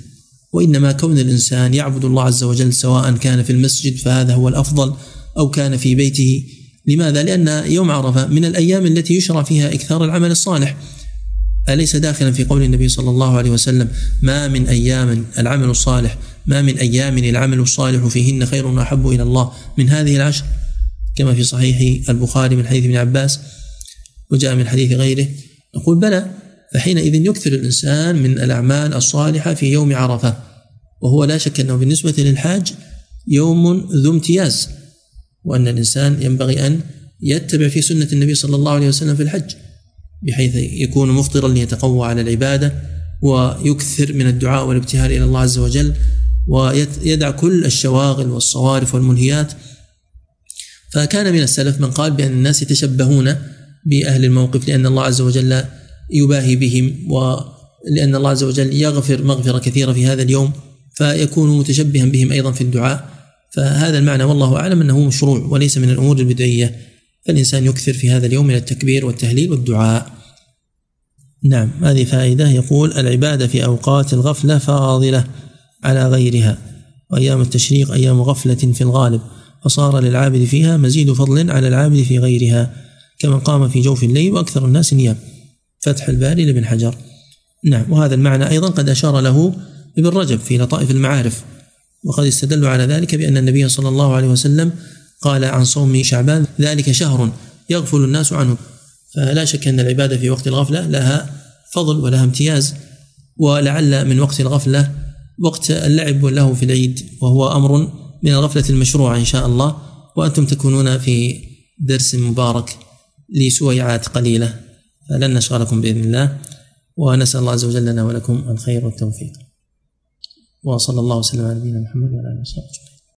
وإنما كون الإنسان يعبد الله عز وجل سواء كان في المسجد فهذا هو الأفضل أو كان في بيته. لماذا؟ لأن يوم عرفة من الأيام التي يشرع فيها إكثار العمل الصالح. أليس داخلا في قول النبي صلى الله عليه وسلم ما من أيام العمل الصالح ما من أيام العمل الصالح فيهن خير وأحب إلى الله من هذه العشر كما في صحيح البخاري من حديث ابن عباس وجاء من حديث غيره نقول بلى فحينئذ يكثر الإنسان من الأعمال الصالحة في يوم عرفة وهو لا شك أنه بالنسبة للحاج يوم ذو امتياز وأن الإنسان ينبغي أن يتبع في سنة النبي صلى الله عليه وسلم في الحج بحيث يكون مفطرا ليتقوى على العبادة ويكثر من الدعاء والابتهال إلى الله عز وجل ويدع كل الشواغل والصوارف والمنهيات فكان من السلف من قال بأن الناس يتشبهون بأهل الموقف لأن الله عز وجل يباهي بهم ولأن الله عز وجل يغفر مغفرة كثيرة في هذا اليوم فيكون متشبها بهم أيضا في الدعاء. فهذا المعنى والله أعلم أنه مشروع وليس من الأمور البدعية. فالإنسان يكثر في هذا اليوم من التكبير والتهليل والدعاء. نعم هذه فائدة. يقول العبادة في أوقات الغفلة فاضلة على غيرها. وأيام التشريق أيام غفلة في الغالب. فصار للعابد فيها مزيد فضل على العابد في غيرها كمن قام في جوف الليل وأكثر الناس نيام فتح الباري لابن حجر. نعم وهذا المعنى أيضا قد أشار له ابن رجب في لطائف المعارف. وقد استدلوا على ذلك بأن النبي صلى الله عليه وسلم قال عن صوم شعبان ذلك شهر يغفل الناس عنه. فلا شك أن العبادة في وقت الغفلة لها فضل ولها امتياز ولعل من وقت الغفلة وقت اللعب واللهو في العيد وهو أمر من الغفلة المشروعة إن شاء الله وأنتم تكونون في درس مبارك لسويعات قليلة. فلن نشغلكم بإذن الله ونسأل الله عز وجل لنا ولكم الخير والتوفيق. وصلى الله وسلم على نبينا محمد وعلى آله وصحبه